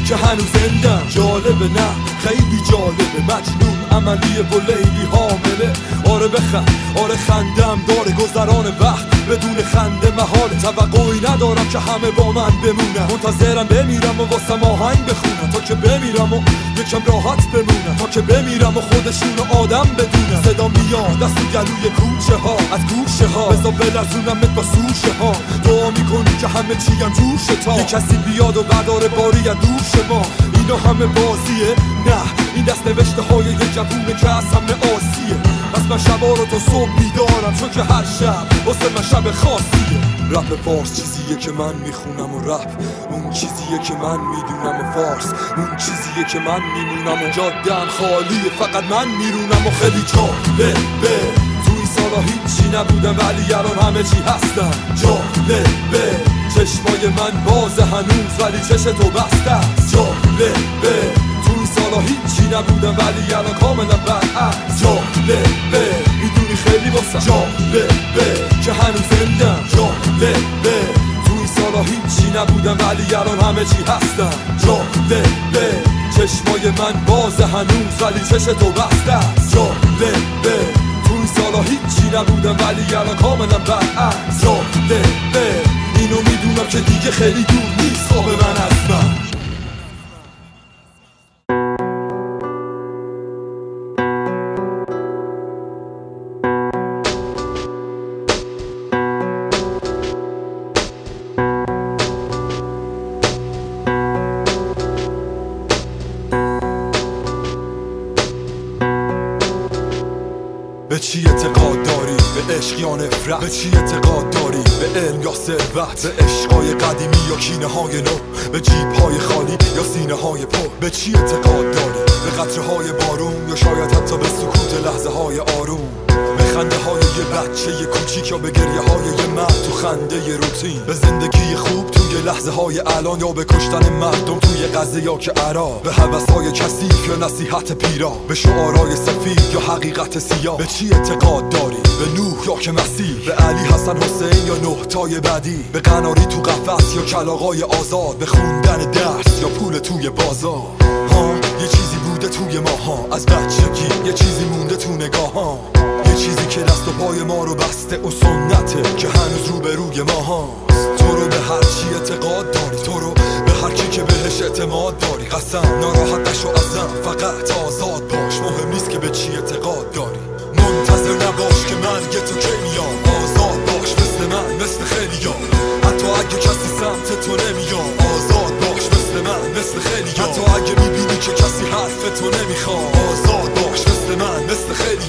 Speaker 2: که هنوز زندم. جالبه نه. خیلی جالبه. مجنون عملی و لیلی حامله. آره بخند آره خندم داره گذران وقت بدون خنده محال توقعی ندارم که همه با من بمونن. منتظرم بمیرم و واسه آهنگ بخونم تا که بمیرم و یکم راحت بمونم تا که بمیرم و خودشون آدم بدونم صدا میاد تو گلوی کوچه ها. از گوشه ها. بزا بلرزونم با سوشه ها. دعا می‌کنی که همه چیم جوشه تا. یه کسی بیاد و بدار باری از دوش ما. اینا همه بازیه. نه این دست نوشته های یه جوونه که از همه آسیه. من شبا رو تا صبح بیدارم چون که هر شب واسه من شب خاصیه. رپ فارس چیزیه که من می‌خونم و رپ اون چیزیه که من می‌دونم و فارس. اون چیزیه که من میمونم و جادم خالیه. فقط من میرونم و خیلی جالبه تو این سالا هیچی نبودم ولی الان همه چی هستم جالبه چشمای من باز هنوز ولی چش تو بسته جالبه تو سالا هیچی نبودم ولی الان کاملا برعکس جالبه. می‌دونی خیلی واسه جالبه که هنوز زندم. جالبه. تو این سالا هیچی نبودم ولی الان همه چی هستم. جالبه. چشمای من باز هنوز ولی چش تو بسته است. جالبه. تو این سالا هیچی نبودم ولی الان کاملا برعکس جالبه. اینو می‌دونم که دیگه خیلی دور نیست. خواب من از به چی اعتقاد داری؟ به علم یا ثروت؟ به عشقای قدیمی یا کینه های نو؟ به جیب های خالی یا سینه های پر؟ به چی اعتقاد داری؟ به قطره های بارون یا شاید حتی به سکوت لحظه های آروم؟ به خنده های یه بچه یه کوچیک یا به گریه های یه مرد تو خنده یه روتین. به زندگی خوب توی لحظه های الان یا به کشتن مردم توی غزه یا که عراق. به حوث های کثیف یا نصیحت پیرا. به شعارهای سفید یا حقیقت سیاه. به چی اعتقاد داری؟ به نوح یا که مسیح؟ به علی حسن حسین یا نه تای بعدی؟ به قناری تو قفس یا کلاغای آزاد؟ به خوندن درس یا پول توی بازار؟ ها یه چیزی بوده توی ماها. از بچگی یه چیزی مونده تو نگاه ها یه چیزی که دست و پای ما رو بسته و سنته که هنوز رو به روی ما هاست. تو رو به هر چی اعتقاد داری تو رو به هر کی که بهش اعتماد داری. قسم ناراحت نشو ازم فقط آزاد باش. مهم نیست که به چی اعتقاد داری. منتظر نباش که مرگ تو کی میام آزاد باش مثل من مثل خیلی حتی اگه کسی سمت تو نمیاد. آزاد باش مثل من مثل خیلی حتی اگه می‌بینی که کسی حرف تو نمی‌خواد. آزاد باش مثل من مثل خیلی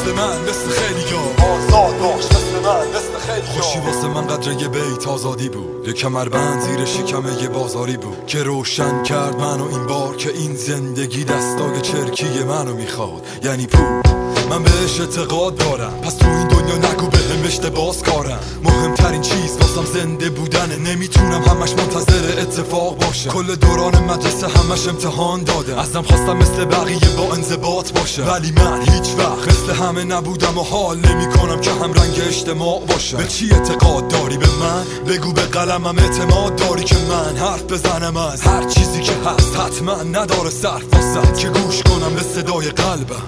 Speaker 2: مثل من مثل خیلی آزاد باش مثل من مثل خیلی خوشی واسه من قدر یه بیت آزادی بود. یه کمربند زیر شکم یه بازاری بود. که روشن کرد منو این بار که این زندگی دستای چرکی منو می‌خواد. یعنی پول. من بهش اعتقاد دارم. پس تو این دنیا نگو به اشتباس کارم. مهمترین چیز واسم زنده بودنه. نمی‌تونم همش منتظر اتفاق باشه. کل دوران مدرسه همش امتحان داده. ازم خواستم مثل بقیه با انضباط باشه. ولی من هیچ وقت مثل همه نبودم و حال نمی‌کنم که هم رنگ اجتماع باشه. به چی اعتقاد داری به من؟ بگو به قلمم اعتماد داری که من حرف بزنم از هر چیزی که هست. حتما نداره صرف واسه که گوش کنم به صدای قلبم.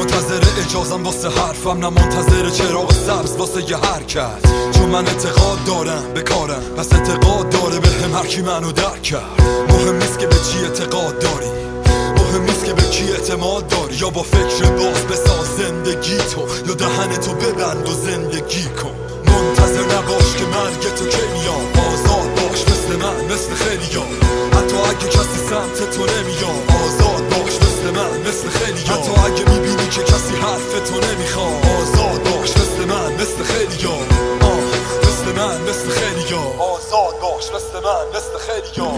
Speaker 2: منتظر اجازم واسه حرفم نه منتظر چراغ سبز واسه یه حرکت. چون من اعتقاد دارم به کارم پس اعتقاد داره به هم هر کی منو درک کرد. مهم نیست که به چی اعتقاد داری. مهم نیست که به کی اعتماد داری. یا با فکر باز بساز زندگی تو یا دهن تو ببند و زندگی کن. منتظر نباش که مرگ تو که میاد. آزاد باش مثل من مثل خیلی حتی اگه کسی سمت تو نمیاد. آزاد باش مثل من مثل خیلی حتی اگه میبین که کسی حرف تو نمی‌خواد. آزاد باش مثل من مثل خیلی یا آه مثل من مثل خیلی یا آزاد باش مثل من مثل خیلی یا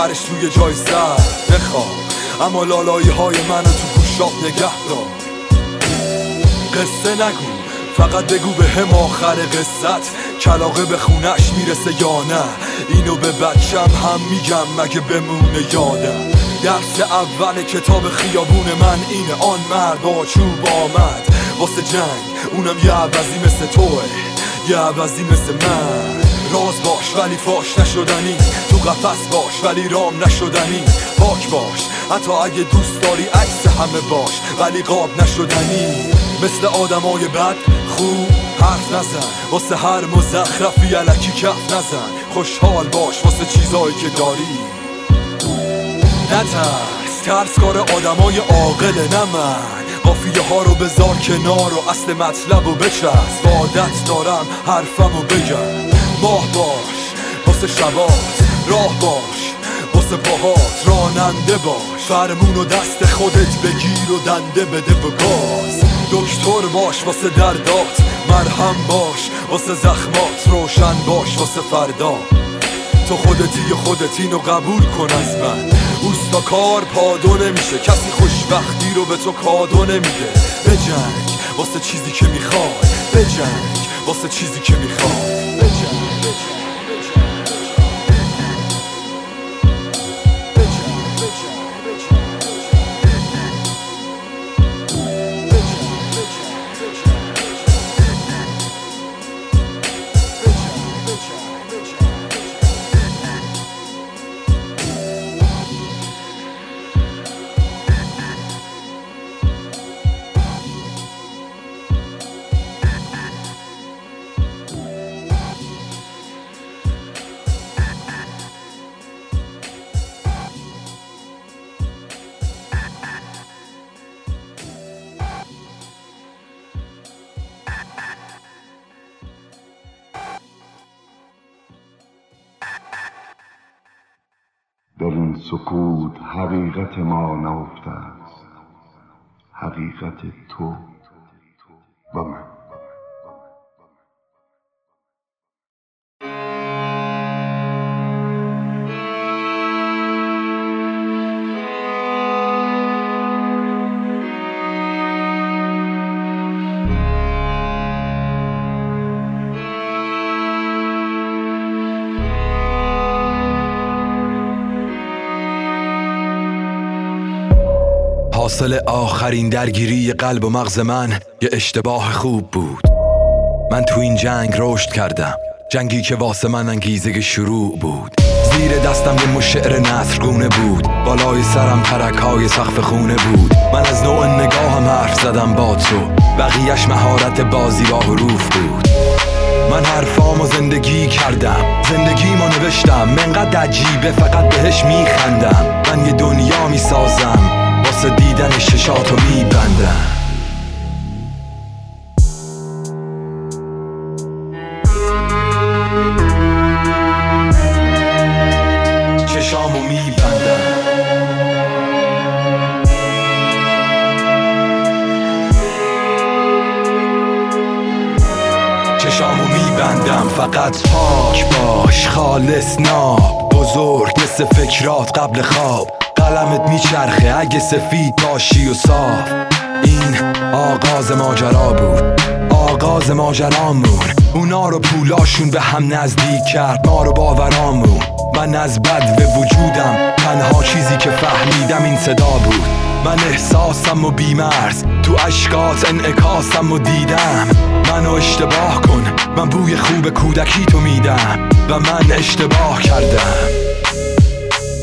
Speaker 2: آخرش توی جای سر. بخواه اما لالایی های منو تو گوشات نگه دار. قصه نگو. فقط بگو به هم آخر قصت. کلاقه به خونش می‌رسه یا نه؟ اینو به بچم هم میگم مگه بمونه یادم درس اول کتاب خیابون من اینه. آن مرد با چوب آمد. واسه جنگ. اونم یه عوضی مثل توه. یه عوضی مثل من. راز باش ولی فاش نشدنی. قفس باش ولی رام نشدنی. پاک باش حتی اگه دوست داری عکس همه باش ولی قاب نشدنی. مثل آدمای بد خوب حرف نزن. واسه هر مزخرفی علکی کف نزن. خوشحال باش واسه چیزایی که داری. نترس ترس کار آدمای عاقل نه من. قافیه ها رو بذار کنار و اصل مطلب و بچست. عادت دارم حرفم و بگم. ماه باش واسه شبات. راه باش واسه پاهات راننده باش. فرمون و دست خودت بگیر و دنده بده و گاز دکتر باش واسه دردات مرهم باش. واسه زخمات روشن باش واسه فردا. تو خودتی خودت اینو قبول کن از من. اوستا کار پادو نمیشه. کسی خوشبختی رو به تو کادو نمیده. بجنگ واسه چیزی که می‌خوای. بجنگ واسه چیزی که می‌خوای. بجنگ
Speaker 6: در حقیقت ما نهفته است. حقیقت تو
Speaker 2: حاصل آخرین درگیری قلب و مغز من یه اشتباه خوب بود. من تو این جنگ رشد کردم. جنگی که واسه من انگیزه شروع بود. زیر دستم یه مشعر نصرگونه بود. بالای سرم ترک های سقف خونه بود. من از نوع نگاهم حرف زدم با تو. بقیهش مهارت بازی با حروف بود. من حرفامو زندگی کردم. زندگیمو نوشتم. منقدر عجیبه فقط بهش میخندم. من یه دنیا می‌سازم. واسه دیدن ششاتو میبندم. چشامو میبندم. چشامو میبندم. فقط پاک باش خالص ناب بزرگ مثل فکرات قبل خواب. میچرخه اگه سفید باشی و صاف. این آغاز ماجرا بود.
Speaker 7: آغاز ماجرامون اونا رو پولاشون به هم نزدیک کرد. ما رو باورامون من از بد به وجودم تنها چیزی که فهمیدم این صدا بود. من احساسم و بیمرز. تو اشکات انعکاسم و دیدم. منو اشتباه کن. من بوی خوب کودکی تو میدم. و من اشتباه کردم.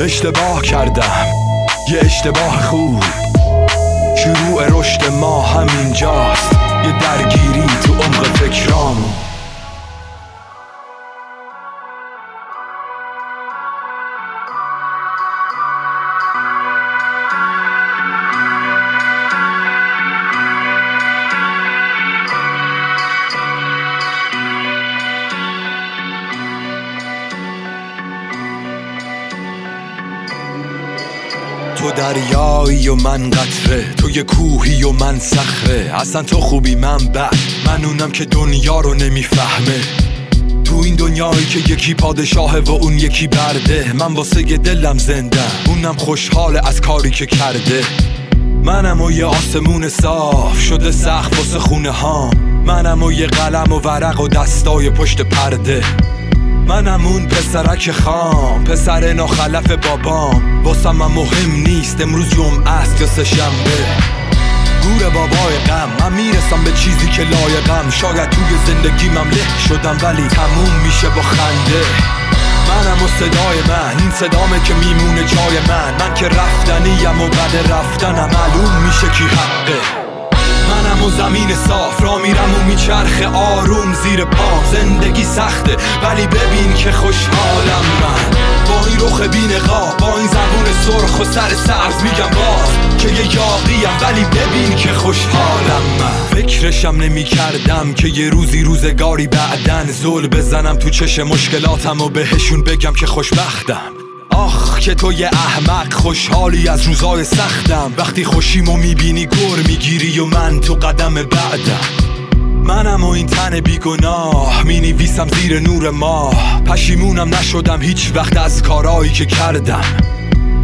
Speaker 7: اشتباه کردم. یه اشتباه خوب. شروع رشد ما همینجاست. یه درگیری تو عمق فکرامون دریایی و من قطره تو یه کوهی و من صخره. اصلا تو خوبی من بد. من اونم که دنیا رو نمی‌فهمه. تو این دنیایی که یکی پادشاهه و اون یکی برده. من واسه دلم زنده. اونم خوشحال از کاری که کرده. منم و یه آسمون صاف. شده سخت واسه خونه ها منم و یه قلم و ورق و دستای پشت پرده. منم اون پسرک خام پسر ناخلف بابام. واسم مهم نیست امروز جمعه است یا سه شنبه. گور بابای غم من می‌رسم به چیزی که لایقم. شاید توی زندگیمم له شدم ولی تموم میشه با خنده. منم و صدای من این صدامه که میمونه جای من. من که رفتنیم و بعد رفتنم معلوم میشه کی حقه. منم و زمین صاف را میرم و میچرخه آروم زیر پام زندگی سخته ولی ببین که خوشحالم من. با این رخ بینقا با این زبون سرخ و سر سبز میگم باز که یه یاقیم ولی ببین که خوشحالم من. فکرشم نمی کردم که یه روزی روزگاری بعدن زل بزنم تو چش مشکلاتم و بهشون بگم که خوشبختم آخ که تو یه احمق خوشحالی از روزای سختم. وقتی خوشیمو می‌بینی گر می‌گیری و من تو قدم بعدم. منم و این تن بیگناه می نویسم زیر نور ماه. پشیمونم نشدم هیچ وقت از کارایی که کردم.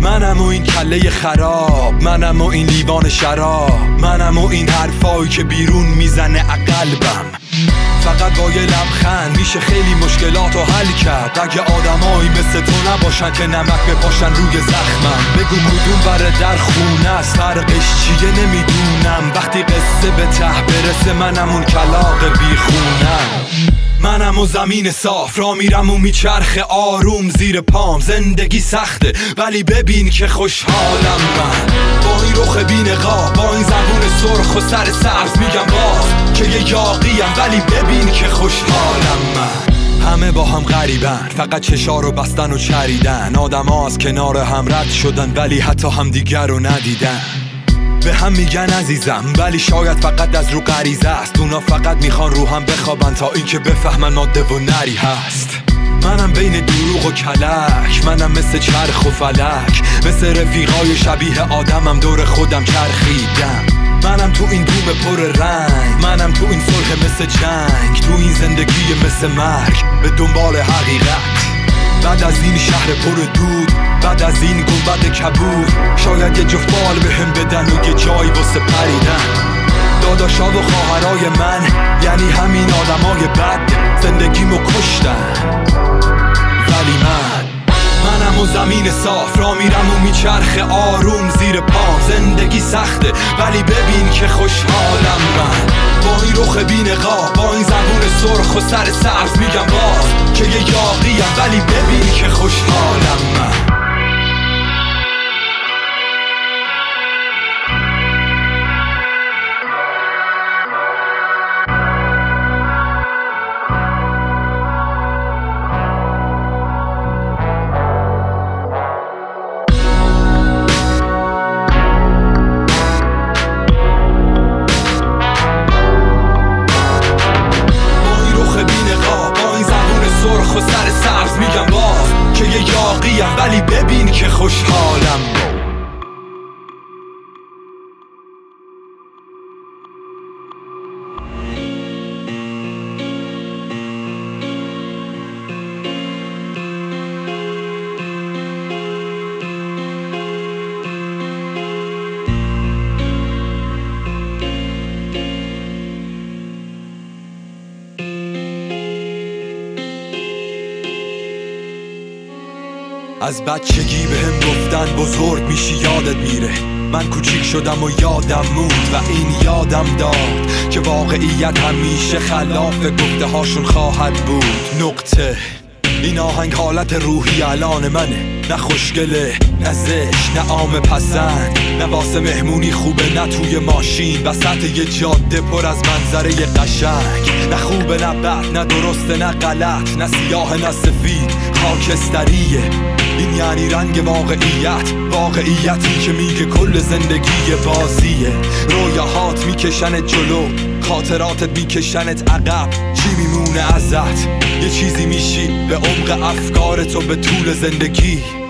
Speaker 7: منم و این کله خراب منم و این لیوان شراب. منم و این حرفایی که بیرون می‌زنه اقلبم. فقط با یه لبخند. میشه خیلی مشکلات رو حل کرد. اگه آدمایی مثل تو نباشن که نمک بپاشن روی زخمم. بگو کدوم بره در خونه است. فرقش چیه نمی‌دونم. وقتی قصه به ته برسه منم اون کلاق بیخونم. منم و زمین صاف را میرم و میچرخه آروم زیر پام. زندگی سخته ولی ببین که خوشحالم من. با این رخ بینقا با این زبون سرخ و سر سبز میگم باز که یه یاقیم ولی ببین که خوشحالم من. همه با هم غریبن فقط چشا رو بستن و چریدن. آدم از کنار هم رد شدن ولی حتی همدیگر رو ندیدن. به هم میگن عزیزم ولی شاید فقط از رو غریزه است. اونا فقط می‌خوان رو هم بخوابن تا اینکه بفهمن ماده و نری هست. منم بین دروغ و کلک منم مثل چرخ و فلک مثل رفیقای شبیه آدمم دور خودم چرخیدم. منم تو این دوم پر رنگ منم تو این صلح مثل جنگ تو این زندگی مثل مرگ به دنبال حقیقت. بعد از این شهر پر دود بعد از این گنبد کبود شاید یه جفت بال به هم بدن و یه جایی واسه پریدن. داداشا و خواهرای من یعنی همین آدمای بد زندگیمو کشتن. ولی من منم و زمین صاف را میرم و میچرخه آروم زیر پام. زندگی سخته ولی ببین که خوشحالم من. با این رخ بینقا با این زبون سرخ و سر سبز میگم باز که یه یاقیم ولی ببین که خوشحالم من. از بچگی به هم گفتن بزرگ میشی یادت میره. من کوچیک شدم و یادم موند و این یادم داد که واقعیت همیشه خلاف گفته هاشون خواهد بود. نقطه. این آهنگ حالت روحی الان منه نه خوشگله. نه زش نه عام پسند نه واسه مهمونی خوبه نه توی ماشین. وسط یه جاده پر از منظره قشنگ. نه خوبه نه بد نه درسته نه غلط نه سیاه نه سفید. خاکستریه. این یعنی رنگ واقعیت. واقعیتی که میگه کل زندگی بازیه. رویاهات میکشنت جلو خاطراتت میکشنت عقب. چی میمونه ازت؟ یه چیزی میشی به عمق افکار تو به طول زندگی.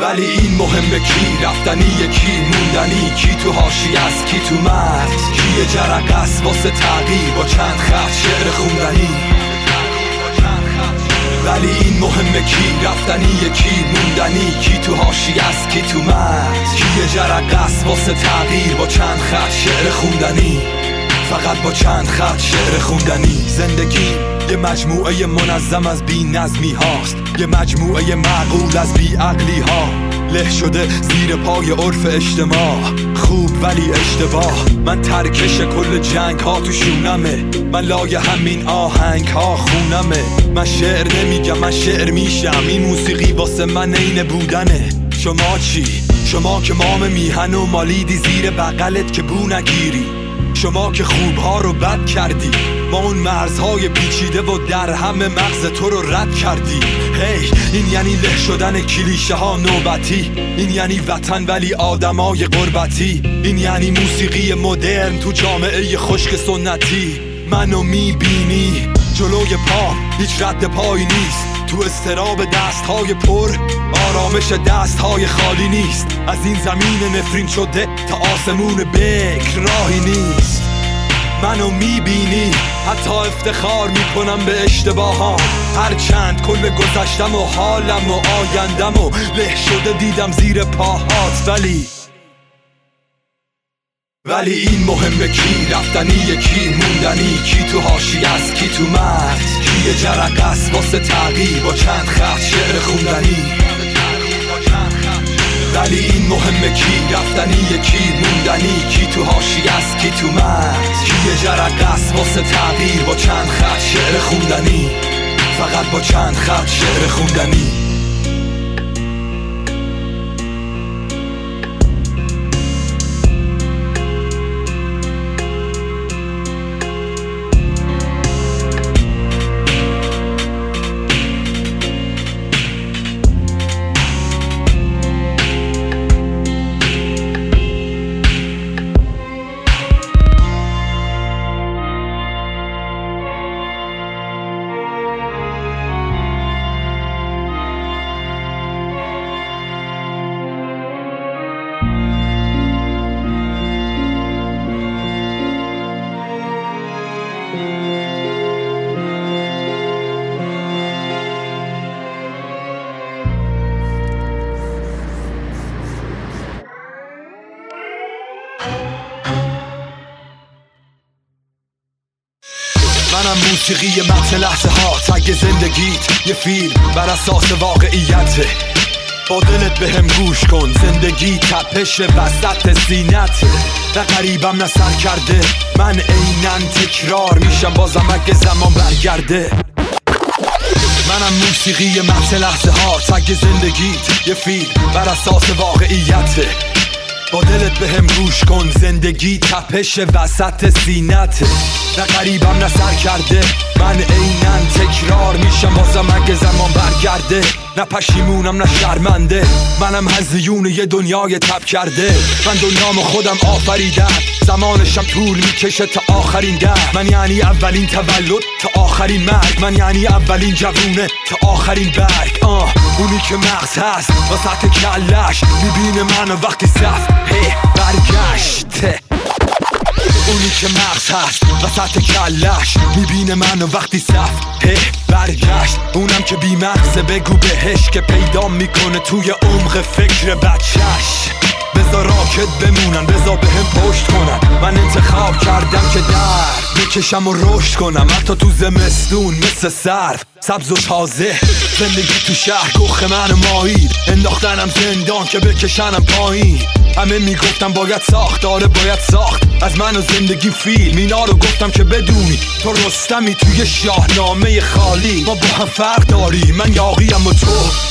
Speaker 7: ولی این مهمه کی؟ رفتنی کی موندنی کی؟ تو حاشیه‌ست کی؟ تو متن. کی جرقه است واسه تغییر؟ با چند خط شعر خوندنی. ولی این مهمه کی؟ رفتنی کی موندنی کی؟ تو هاشی از کی؟ تو مرد. کی جرق است واسه تغییر؟ با چند خط شعر خوندنی. فقط با چند خط شعر خوندنی. زندگی یه مجموعه منظم از بی نظمی هاست. یه مجموعه معقول از بی عقلی ها. له شده زیر پای عرف اجتماع. خوب ولی اشتباه. من ترکش کل جنگ ها تو شونمه. من لای همین آهنگ ها خونمه. من شعر نمیگم من شعر میشم. این موسیقی واسه من عین بودنه. شما چی؟ شما که مام میهن و مالیدی زیر بغلت که بو نگیری. شما که خوبها رو بد کردی. ما اون مرزهای پیچیده و در همه مغز تو رو رد کردی. هی این یعنی له شدن کلیشه ها نوبتی. این یعنی وطن ولی آدمای غربتی این یعنی موسیقی مدرن تو جامعه خشک سنتی. منو می‌بینی جلوی پا هیچ رد پایی نیست. تو استراب دست های پر آرامش دست های خالی نیست. از این زمین نفرین شده تا آسمون بکر راهی نیست. منو می‌بینی؟ حتی افتخار می‌کنم به اشتباهام. هر چند کل گذشتم و حالم و آیندم و له شده دیدم زیر پاهات. ولی ولی این مهمه کی؟ رفتنی کی موندنی کی؟ تو هاشی از کی؟ تو مرد. کی جرق است واسه تغییر؟ با چند خط شعر خوندنی؟ ولی این مهمه کی رفتنی کی موندنی کی تو هاشی از کی تو مرد کی یه جرق است واسه تغییر با چند خط شعر خوندنی. فقط با چند خط شعر خوندنی. تگ زندگیت یه فیلم بر اساس واقعیته با دلت به هم گوش کن زندگی تپش وسط سینته نه قریبم نه سر کرده من اینن تکرار میشم بازم اگه زمان برگرده. منم موسیقی متن لحظه ها تگ زندگیت یه فیلم بر اساس واقعیته با دلت به هم گوش کن زندگی تپش وسط سینته نه قریبم نه سر کرده من اینن تکرار میشم بازم اگه زمان برگرده. نه پشیمونم نه شرمنده. منم هزیون یه دنیای تب کرده. من دنیامو خودم آفریدم زمانشم طول می‌کشه تا آخرین در من یعنی اولین تولد تا آخرین مرگ. من یعنی اولین جوونه تا آخرین برگ. آه. اونی که مغز هست وسط کلش می‌بینه منو وقتی صف. هی برگشته اونی که مغز هست وسط کلش. می‌بینه منو وقتی صف برگشت. اونم که بی مغزه بگو بهش که پیدا می‌کنه توی عمق فکر بچهش. بزا راکت بمونن بزا به هم پشت کنن. من انتخاب کردم که درد بکشم و رشد کنم. حتی تو زمستون مثل سرف سبز و تازه. زندگی تو شهر گخ من ماهید انداختنم زندان که بکشنم پایین. همه می‌گفتم باید ساخت آره باید ساخت. از من و زندگی فیلم اینا رو گفتم که بدونی تو رستمی توی شاهنامه خالی. ما با هم فرق داری من یاقیم و تو.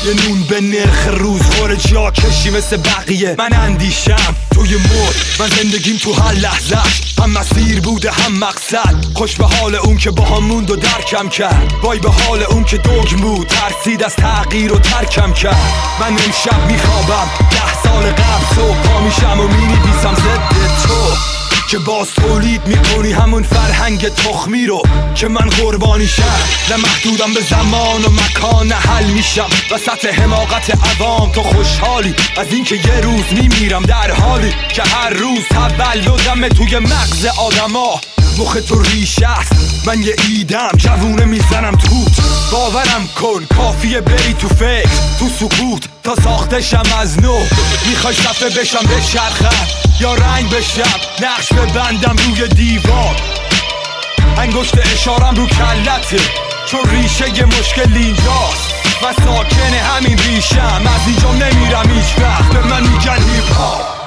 Speaker 7: یه نون به نرخ روز خور جا کشی مثل بقیه. من اندیشم توی مد من زندگیم تو هر لحظهش هم مسیر بوده هم مقصد. خوش به حال اون که با هم موند و درکم کرد. وای به حال اون که دوگ بود. ترسید از تغییر و ترکم کرد. من امشب میخوابم. ده سال قبل صبح. پا میشم و می‌نویسم ضد تو. که باز تولید می‌کنی همون فرهنگ تخمی رو؟ که من قربانیشم نه محدودم به زمان و مکان حل میشم. وسط حماقت عوام تو خوشحالی. از اینکه یه روز میمیرم در حالی که هر روز تولدم توی مغز آدما. مخ تو ریش است. من یه ایدم جوونه می‌زنم توت باورم کن کافیه بری تو فکر. تو سکوت تا ساختشم از نو. می‌خوای صفحه بشم به شرخم یا رنگ بشم نقش ببندم روی دیوار. انگشت اشارم رو کلته. چون ریشه یه مشکل اینجاست. و ساکن همین ریشم. از اینجا نمیرم هیچ وقت. به من میگن هیپ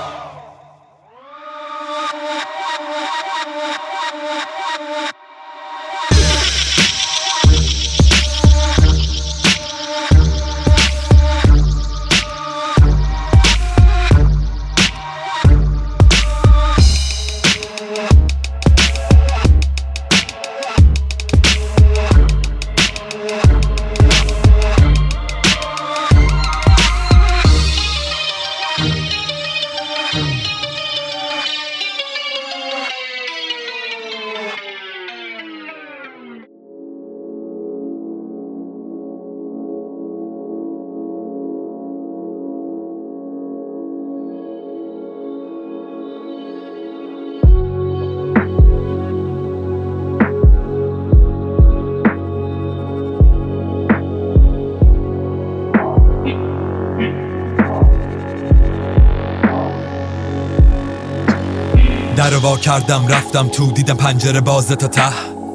Speaker 7: کردم رفتم تو دیدم پنجره بازه تا ته.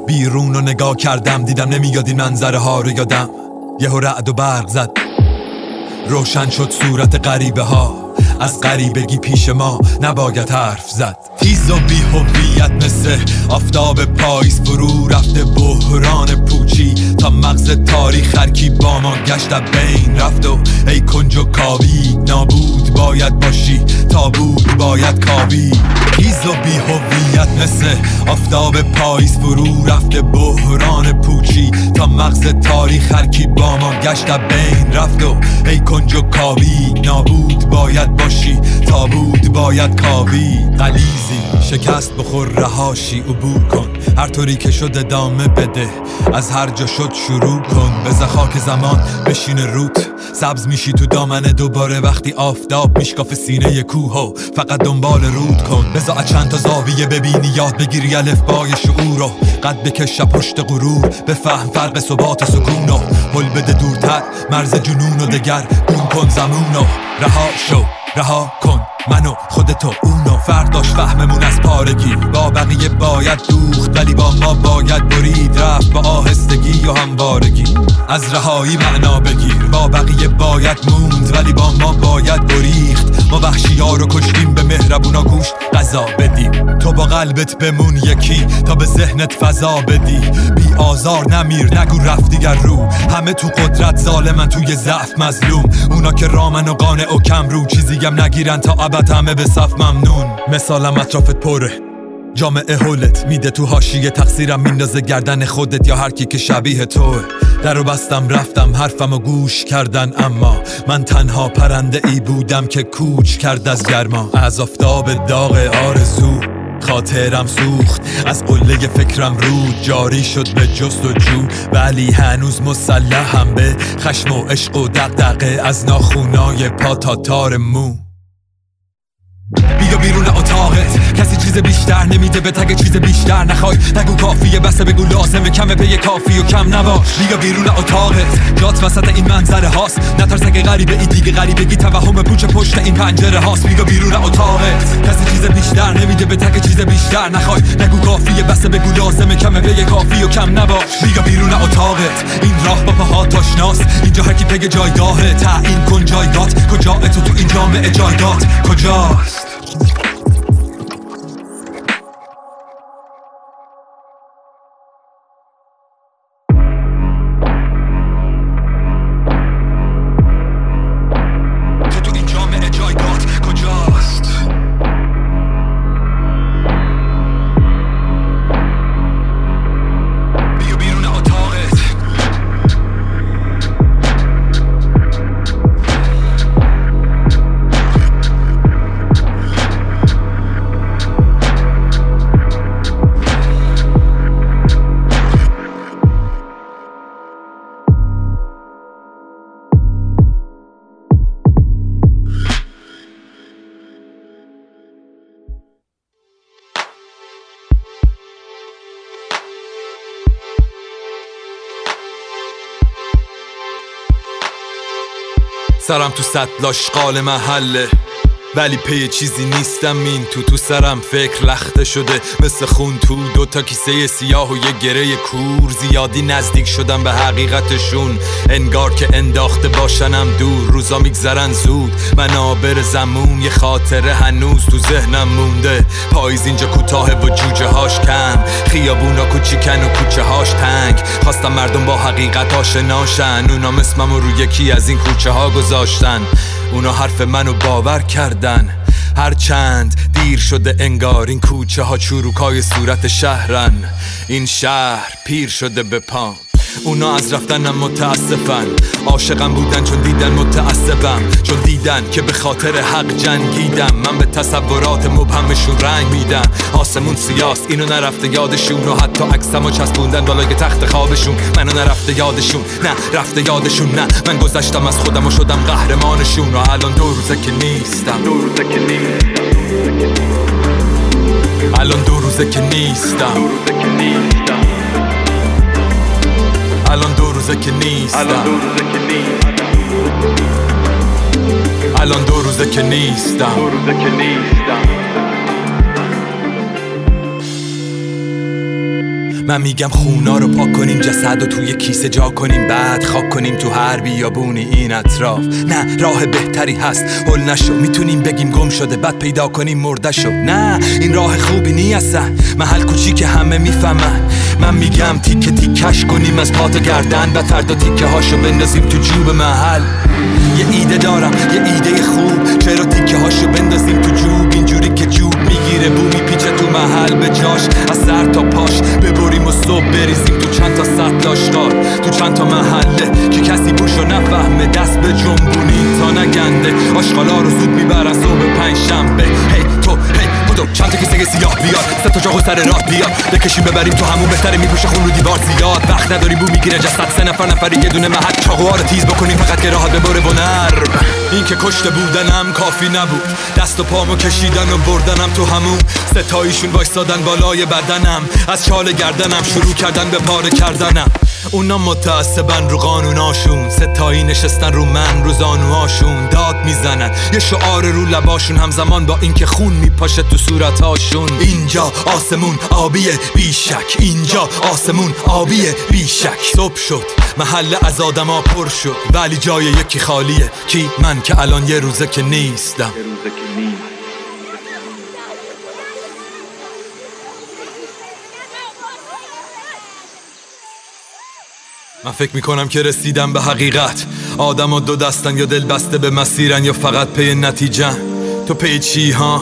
Speaker 7: بیرون رو نگاه کردم دیدم نمیاد این منظره ها رو یادم. یهو رعد و برق زد. روشن شد صورت غریبه ها. از غریبگی پیش ما نباید حرف زد. تیز و بی هویت مثل آفتاب پاییز فرو رفته بحران پوچی تا مغز تاریخ هرکی با ما گشت بین رفت و ای کنج و کاوی نابود باید باشی تابود باید کاوی. تیز و بی هویت مثل آفتاب پاییز فرو رفته بحران پوچی تا مغز تاریخ هرکی با ما گشت بین رفت و ای کنج و کاوی نابود باید باشی تابود باید کاوی. قلیزی شکست بخور رهاشی عبور کن. هر طوری که شد ادامه بده از هر جا شد شروع کن. به خاک زمان بشین روت سبز میشی تو دامنه دوباره وقتی آفتاب میشکاف سینه کوه و فقط دنبال رود کن. بزا چند تا زاویه ببینی یاد بگیری الفبای شعور رو قد بکش پشت غرور. بفهم فرق ثبات سکون و حل بده دورتر. مرز جنون و دگر گون کن زمون و رها شو رها کن. منو خودتو اونو فرق داشت فهممون از پارگی. با بقیه باید دوخت ولی با ما باید برید. رفت با آهستگی و هموارگی. از رهایی معنا بگیر. با بقیه باید موند ولی با ما باید بریخت ما وحشی ها رو کشتیم به مهربونا گوش قضا بدیم تو با قلبت بمون یکی تا به ذهنت فضا بدی. بی آزار نمیر نگو رفت دیگر رو. همه تو قدرت ظالمن توی ضعف مظلوم. اونا که رامن و قانع و کم رو چیزیم نگیرن تا ابد. همه به صف ممنون. مثالم اطرافت پره. جامعه هولت میده تو هاشیه تقصیرم میندازه گردن خودت یا هر کی که شبیه توه درو بستم رفتم حرفم و گوش کردن. اما من تنها پرنده ای بودم که کوچ کرد از گرما. از آفتاب داغ آرزو خاطرم سوخت. از قله فکرم رود جاری شد به جست و جو. ولی هنوز مسلحم به خشم و عشق و دغدغه از ناخونای پا تا تار مو. بیا بیرون اتاقت. بیشتر نمیده بهت اگه چیز بیشتر نخوای. نگو کافیه بسه بگو لازمه. کمه پی کافی و کم نباش. بیا بیرون اتاقت جات وسط این منظره هاست. نترس اگه غریبه این دیگه. غریبگی توهم پوچ پشت این پنجره هاست. بیا بیرون اتاقت کسی چیز بیشتر نمیده بهت اگه چیز بیشتر نخوای. نگو کافیه بسه بگو لازمه. کمه پی کافی و کم نباش. بیا بیرون اتاقت این راه با پاهات آشناست اینجا هر کی پگ جایگاهه. تعیین کن جایگات. کجا تو تو این جامعه جایگات؟ کجاست؟ سرم تو سطل آشغال محله. ولی پی چیزی نیستم این تو تو سرم فکر لخته شده. مثل خون تو دوتا کیسه سیاه و یه گره کور. زیادی نزدیک شدم به حقیقتشون. انگار که انداخته باشنم دور. روزا میگذرن زود. منابر زمون یه خاطره هنوز تو ذهنم مونده. پاییز اینجا کوتاه و جوجه هاش کم. خیابونا کوچیکن و کوچه هاش تنگ. خواستم مردم با حقیقت آشناشن اونا اسمم رو یکی از این کوچه ها گذاشتن. اونا حرف منو باور کردن. هرچند دیر شده انگار این کوچه ها چروکای صورت شهرن. این شهر پیر شده به پام اونا از رفتنم متاسفن. عاشقم بودن چون دیدن متعصبم. چون دیدن که به خاطر حق جنگیدم. من به تصورات مبهمشون رنگ میدم. آسمون سیاست اینو نرفته یادشون. و حتی عکسم و چسبوندن بالای تخت خوابشون. منو نرفته یادشون. نه رفته یادشون. نه من گذشتم از خودم و شدم قهرمانشون. و الان دو روزه که نیستم. دو روزه که نیستم. الان دو روزه که نیستم. دو روزه که نیستم. الان دو روزه که نیستم. الان دو روزه که نیستم. الان دو روزه که نیستم. دو روزه که نیستم. من میگم خونا رو پاک کنیم جسد و توی کیسه جا کنیم. بعد خاک کنیم تو هر بیابونی این اطراف. نه راه بهتری هست. هل نشو می‌تونیم بگیم گم شده. بعد پیدا کنیم مرده شو نه این راه خوبی نیستن محل کوچی که همه می‌فهمن. من میگم تیکه تیکش کنیم از پات گردن. و فردا تیکه هاشو بندازیم تو جوب محل. یه ایده دارم یه ایده خوب. چرا تیکه هاشو بندازیم تو جوب؟ اینجوری که جوب می‌گیره بو میپیچه تو محل به جاش از سر تا پاش. ببریم و صبح بریزیم تو چند تا سطل آشغال تو چند تا محله که کسی بوشو نفهمه. دست به جنبونی تا نگنده. آشغالا رو زود می‌برن صبح پنج شنبه. هی تو هی بودو چند تا کیسه سیاه بیاد سه تا چاقو سر راه بیاد بکشیم ببریم تو همون بهتره. میپوشه خون رو دیوار زیاد. وقت نداریم بو می‌گیره. جسد سه نفر نفری یه دونه محل چاقوها رو تیز بکنیم. فقط که راحت ببره و این که کشته بودنم کافی نبود. دست و پامو کشیدن و بردنم تو همون. ستاییشون وایستادن بالای بدنم. از چال گردنم شروع کردن به پاره کردنم. اونا متعصبن رو قانوناشون ستایی نشستن رو من رو زانوهاشون داد می‌زنن. یه شعار رو لباشون همزمان با اینکه خون میپاشه تو صورتاشون اینجا آسمون آبیه بیشک. اینجا آسمون آبیه بیشک. صبح شد. محل از آدما پر شد. ولی جای یکی خالیه. کی؟ من که الان یه روزه که نیستم. من فکر می‌کنم که رسیدم به حقیقت. آدم و دو دستن یا دل بسته به مسیرن یا فقط پی نتیجه تو پی چی ها؟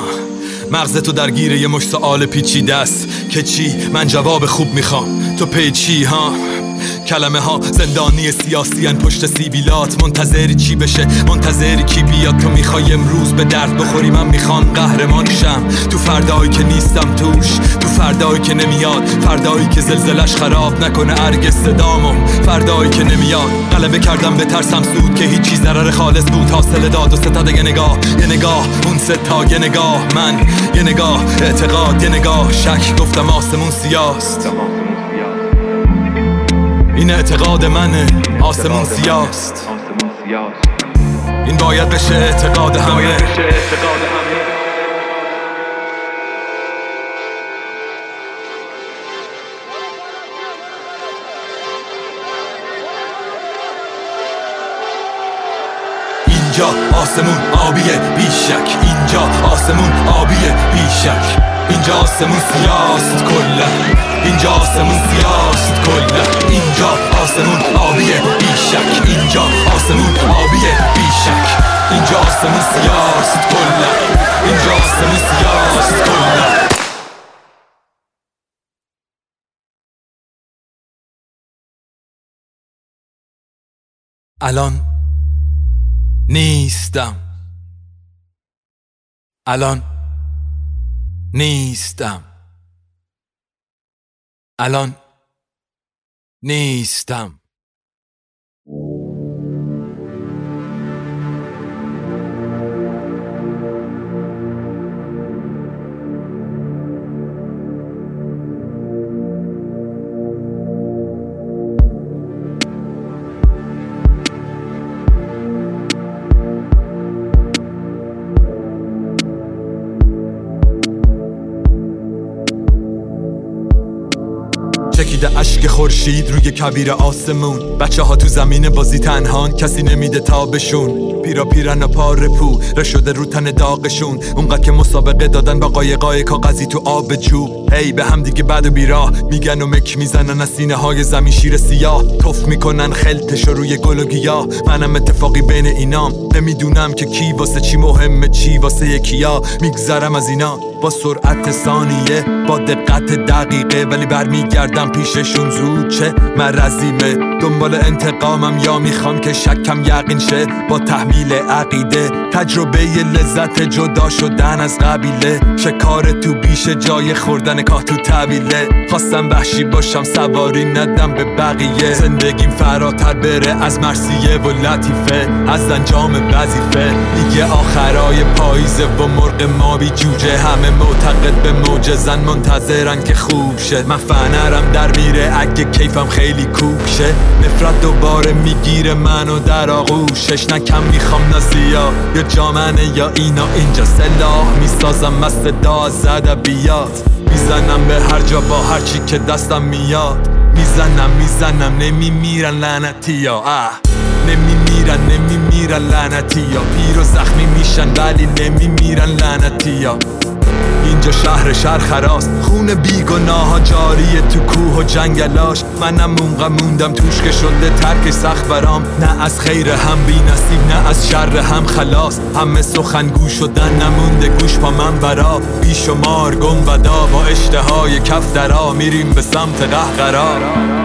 Speaker 7: مغز تو درگیر یه مش سوال پیچیده است. که چی؟ من جواب خوب می‌خوام. تو پی چی ها؟ کلمه ها زندانی سیاسی ان پشت سیبیلات منتظری چی بشه؟ منتظری کی بیاد؟ تو می‌خوای امروز به درد بخوری؟ من می‌خوام قهرمان شم. تو فردایی که نیستم توش تو فردایی که نمیاد. فردایی که زلزلش خراب نکنه ارگ صدامو. فردایی که نمیاد. غلبه کردم به ترسم سود که هیچی. ضرر خالص بود حاصل داد و ستاد یه نگاه. یه نگاه اون ستا یه نگاه. من یه نگاه اعتقاد یه نگاه. شک گفتم آسمون سیاست. این اعتقاد منه. آسمون سیاست. این باید بشه اعتقاد همه. اینجا آسمون آبیه بیشک. اینجا آسمون آبیه بیشک. اینجا آسمون سیاست کلا. اینجا آسمون سیاست کلا. آسمون آبیه بیشک. اینجا آسمون آبیه بیشک. اینجا آسمون سیاست کلا. اینجا آسمون سیاست کلا. الان نیستم. الان نیستم. الان نیستم خورشید روی کبیر آسمون. بچه ها تو زمین بازی تنهان کسی نمیده تابشون. پیرا پیرن و پاره پو شده رو تن داغشون. اونقدر که مسابقه دادن با قایقای کاغذی تو آب جو هی به هم دیگه بد و بیراه. میگن و مک می‌زنن از سینه های زمین شیر سیاه. تف می‌کنن خلتش روی گل و گیاه. منم اتفاقی بین اینام نمی‌دونم که کی واسه چی مهمه چی واسه یکیا. میگذرم از اینا. با سرعت ثانیه با دقت دقیقه. ولی برمیگردم پیششون زود چه مرزیمه دنبال انتقامم یا می‌خوام که شکم یقین شه. با تحمیل عقیده تجربه لذت جدا شدن از قبیله. شکار تو بیش جای خوردن کاه تو طویله. خواستم وحشی باشم سواری ندم به بقیه. زندگیم فراتر بره از مرسیه و لطیفه. از انجام وظیفه. دیگه آخرای پاییزه و مرغ مابی جوجه. همه معتقد به موجزن منتظرن که خوب شه من فنرم در میره. اگه کیفم خیلی کوک شه نفرت دوباره می‌گیره منو در آغوشش. نکم می‌خوام نزیا یا جامنه یا اینا. اینجا سلاح می‌سازم. مست دا زده بیاد می‌زنم به هر جا با هر چی که دستم میاد. می‌زنم می‌زنم. نمیمیرن لعنتی یا اه. نمیمیرن نمیمیرن لعنتی یا پیر و زخمی میشن ولی نمیمیرن لعنتی یا اینجا شهر شهر خراست. خون بیگناه جاریه تو کوه و جنگلاش. منم مونقا موندم توش که شده ترک سخت برام. نه از خیر هم بی نصیب نه از شر هم خلاص. همه سخنگو شدن نمونده گوش پا من برا. بیشمار گم ودا با اشتهای کف درا. میریم به سمت قهقرا.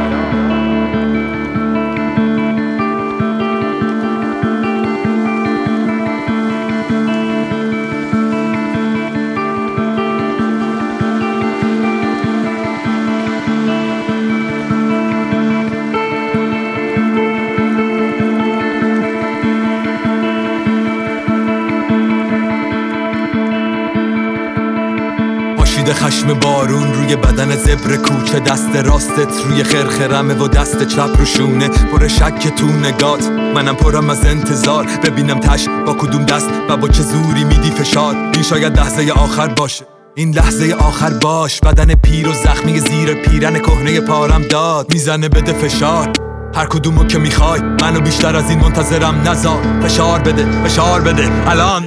Speaker 7: پاشیده خشم بارون روی بدن زبر کوچه دست راستت روی خرخرمه و دست چپ رو شونه. پر شک تو نگات منم پرم از انتظار. ببینم تش با کدوم دست و با چه زوری میدی فشار. این شاید لحظه آخر باشه. این لحظه آخر باش. بدن پیر و زخمی زیر پیرن کهنه پارم داد. می‌زنه بده فشار. هر کدومو که می‌خوای منو بیشتر از این منتظرم نزار. فشار بده فشار بده. الان.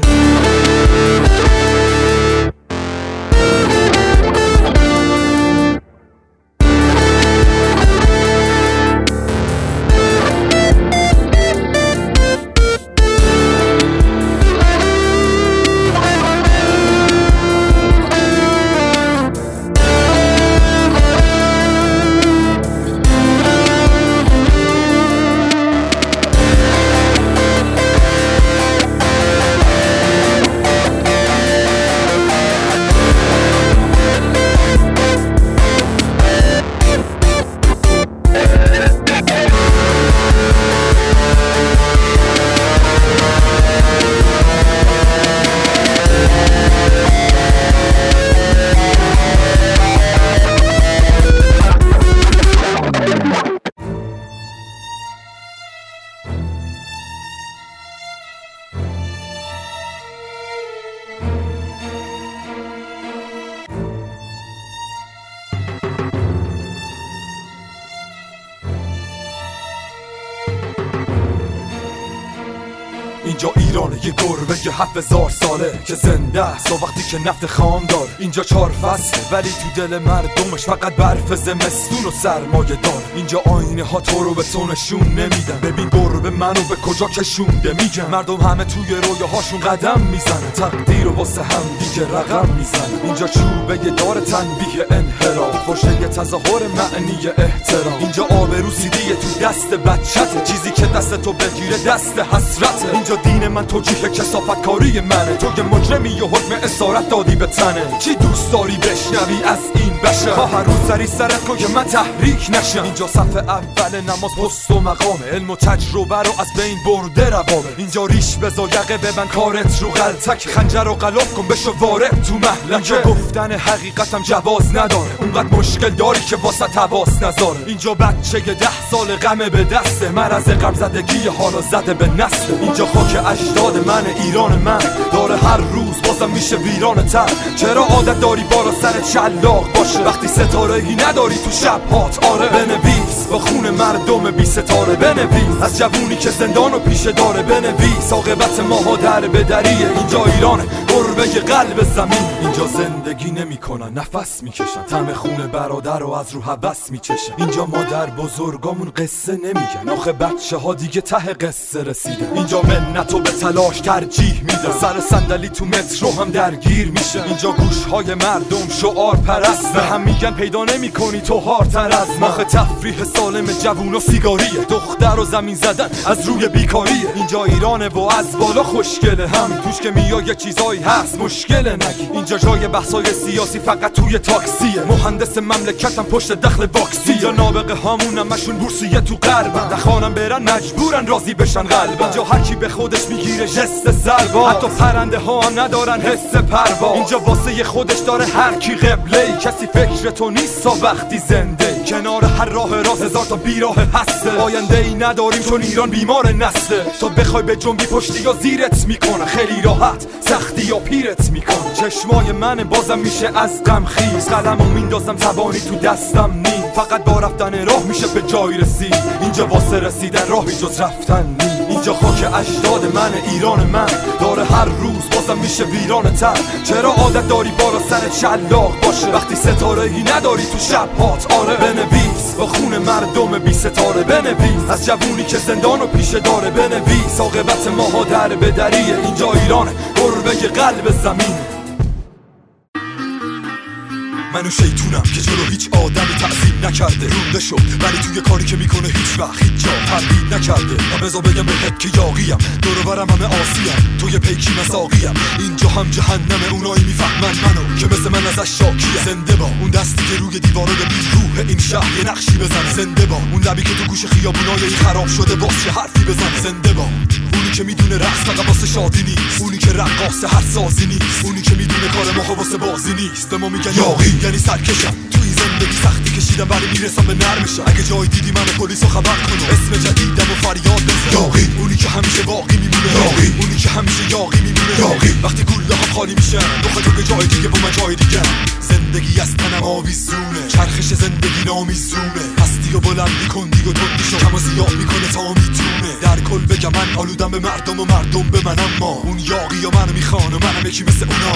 Speaker 2: که نفت خام دار اینجا چهار فصله. ولی تو دل مردمش فقط برف زمستون و سرمایه دار. اینجا آینه ها تو رو به تو نشون نمیدن. ببین گربه منو به کجا کشونده میگن. مردم همه توی رویاهاشون قدم می‌زنه تقدیر و واسه هم دیگه رقم می‌زنه اینجا چوبه دار تنبیه انحراف. و تظاهر معنی احترام. اینجا آبرو سیدیه تو دست بچته چیزی که دست تو بگیره دست حسرته. اینجا دین من توجیه کسافت کاری منه. تو یه مجرمی و حکم اسارت دادی به تنه. چی دوست داری بشنوی از این بشه ها هر روز سری سرت که من تحریک نشم. اینجا صفحه اول نماز پست و مقامه. علم و تجربه رو از بین برده روابه. اینجا ریش بزا یقه ببن کارت رو غلطک خنجر و غلاف کن بشو وارد تو محلکه. اینجا گفتن حقیقتم جواز نداره. اونقدر مشکل داری که واسه تواس نذاره. اینجا بچه ده سال غمه به دسته. مرز قبل زدگی حالا زده به نسل اینجا خاک اجداد من ایران من. داره هر روز بازم میشه ویران تر. چرا عادت داری بالا سر چلاق باشه؟ وقتی ستاره ای نداری تو شب هات. آره بنویس. با خون مردم بی ستاره بنویس. از جوونی که زندان و پیشه داره بنویس. عاقبت ماها در به دریه اینجا ایرانه گربه قلب زمین. اینجا زندگی نمی‌کنن نفس می‌کشن. تم خون برادر رو از رو حبس میچشن. اینجا مادر بزرگامون قصه نمیگن. آخه بچه ها دیگه ته قصه رسیدن. اینجا منت و به تلاش ترجیح میدن. سر صندلی تو مترو هم درگیر میشه. اینجا گوش های مردم شعار پرست به هم میگن پیدا نمی‌کنی تو هارتر از مخ تفریح سالم جوون و سیگاریه. دختر و زمین زدن از روی بیکاریه. اینجا ایرانه و از بالا خوشگله. هم توش که میا یه چیزایی هست مشکل نگی. اینجا جای بحثای سیاسی فقط توی تاکسیه. مهندس مملکتم پشت دخل واکسی یا نابغه هامون همشون بورسیه تو غربن. نخوانم برن مجبورن راضی بشن قلبن اینجا هر کی به خودش می‌گیره جست سربا حتی پرنده ها هم ندارن حس پروا. اینجا واسه خودش داره هر کی قبله کسی فکر تو نیست وقتی زنده کنار هر راه راست هزار تا بیراه هسته آینده ای نداریم چون ایران بیمار نسته. تو بخوای به جنبی پشتی یا زیرت می‌کنه. خیلی راحت سختی یا پیرت می‌کنه. چشمای من بازم میشه از غم خیز. قلم و میندازم تبانی تو دستم نی فقط با رفتن راه میشه به جای رسید. اینجا واسه رسیدن راهی جز رفتن نی اینجا خاک اجداد من ایران من. داره هر روز بازم میشه ویران تر. چرا عادت داری بالا سر چلاق باشه؟ وقتی ستاره ای نداری تو شب هات. آره بنویس. با خون مردم بی ستاره بنویس. از جوونی که زندان و پیشه داره بنویس. عاقبت ماها در به دریه. اینجا ایرانه گربه قلب زمین. منو شیطونم که جلو هیچ آدمی تعظیم نکرده. رونده شد ولی توی کاری که می‌کنه هیچ وقت هیچ جا تردید نکرده. و بزا بگم بهت که یاقیم دور برم همه آسیم. توی پیکی مساقیم اینجا هم جهنم اونایی می‌فهمن منو که مثل من ازش شاکیه زنده با اون دستی که روی دیوارای بی روح این شهر یه نقشی بزن. زنده با اون لبی که تو گوش خیابونای خراب شده باز حرفی بزن. زنده با اونی که می‌دونه رقص فقط واسه شادی نیست. اونی که رقاص هر سازی نیست. اونی که می‌دونه کار ما واسه بازی نیست. به ما میگن یاقی یعنی سرکشم توی زندگی سختی کشیدم ولی می‌رسم به نرمشم اگه جای دیدی منو پلیسو خبر کنو اسم جدیدم و فریاد بزن. یاقی. اونی که همیشه باقی میمونه. یاقی. اونی که همیشه یاقی میمونه. یاقی. وقتی گله ها خالی میشن دخل تو به جای دیگه با من جای دیگه. زندگی از تنم آویزونه. چرخش زندگی نامیزونه. پستی و بلندی کن دیگه تندی شو. کم و زیاد می‌کنه تا می‌تونه. در کل بگم من آلودم به مردم و مردم به من اما اون یاقی و منو می‌خوان و منم یکی مثل اونا.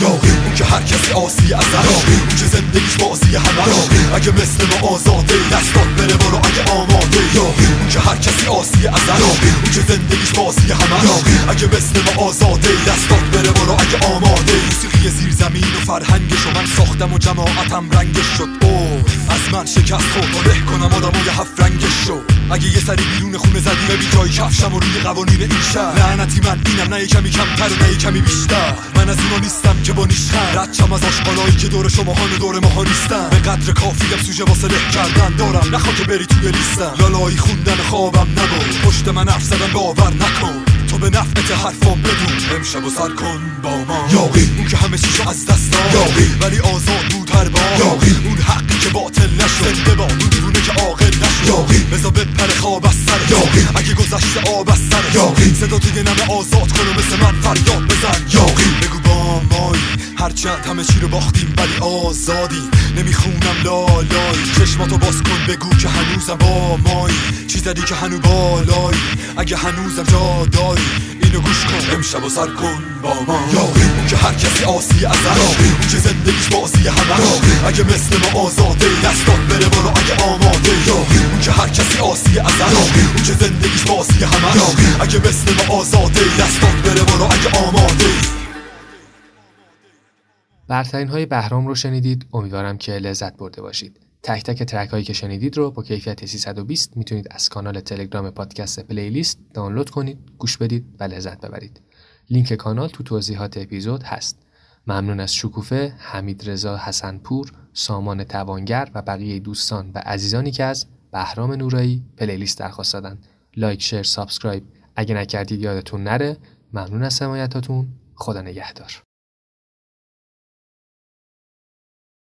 Speaker 2: یاقی اون که هر کسی آسی ازش یاقی اون که زندگیش بازی همش اگه مثل ما آزاده دستات بره برو اگه آماده. یاقی اون که هر کسی آسی ازش یاقی اون که زندگیش بازی همش اگه مثل ما آزاده دستات بره برو اگه آماده. موسیقی زیر زمین و فرهنگش و من ساختم و جماعتم رنگش شد. او از من شکست خورد. و کنم آدم و یه هفت رنگش شد اگه یه سری بیرون خونه زدی ببین جای کفشم و روی قوانین این شهر. لعنتی من اینم نه کمی کمتر و نه کمی بیشتر. من از اونا نیستم که با نیشتر ردچم از آشقالایی که دور شما و دور ماها نیستن. به قدر کافیم سوژه واسه له کردن دارم. نخوا که بری توی لیستم. لالایی خوندن خوابم نبود. پشت من حرف باور نکن. تو به نفعت حرفام بدون امشب و سر کن با ما. یاقی. اون که همه چیشو از دست داد. یاقی. ولی آزاد بود هر با یاقی. اون حقی که باطل نشد. زنده با اون دیوونه که عاقل نشد. یاقی. بزا بپره خواب از سر. یاقی. اگه گذشته آب از سر. یاقی. صدا توی نمه آزاد کن و مثل من فریاد بزن. یاقی. بگو با هر هرچند همه چی رو باختیم ولی آزادی. نمی‌خونم لالایی. چشماتو باز کن بگو که هنوزم با مایی. چیزی که هنو بالایی. اگه هنوزم جا داری اینو گوش کن. امشب و سر کن با ما. یا که هر کسی آسی از اون که زندگیش بازی همه اگه مثل ما آزاده دستات بره برو اگه آماده. یا که هر کسی آسی از اون که زندگیش بازی همه اگه مثل ما آزاده دستات بره برو اگه آماده.
Speaker 1: برترین های بهرام رو شنیدید. امیدوارم که لذت برده باشید. تک تک ترک هایی که شنیدید رو با کیفیت 320 می‌تونید از کانال تلگرام پادکست پلیلیست دانلود کنید گوش بدید و لذت ببرید. لینک کانال تو توضیحات اپیزود هست. ممنون از شکوفه حمید رضا حسنپور سامان توانگر و بقیه دوستان و عزیزانی که از بهرام نورایی playlist درخواست دادن. like share subscribe اگه نکردید یادتون نره. ممنون از حمایتاتون. خدا نگهدار.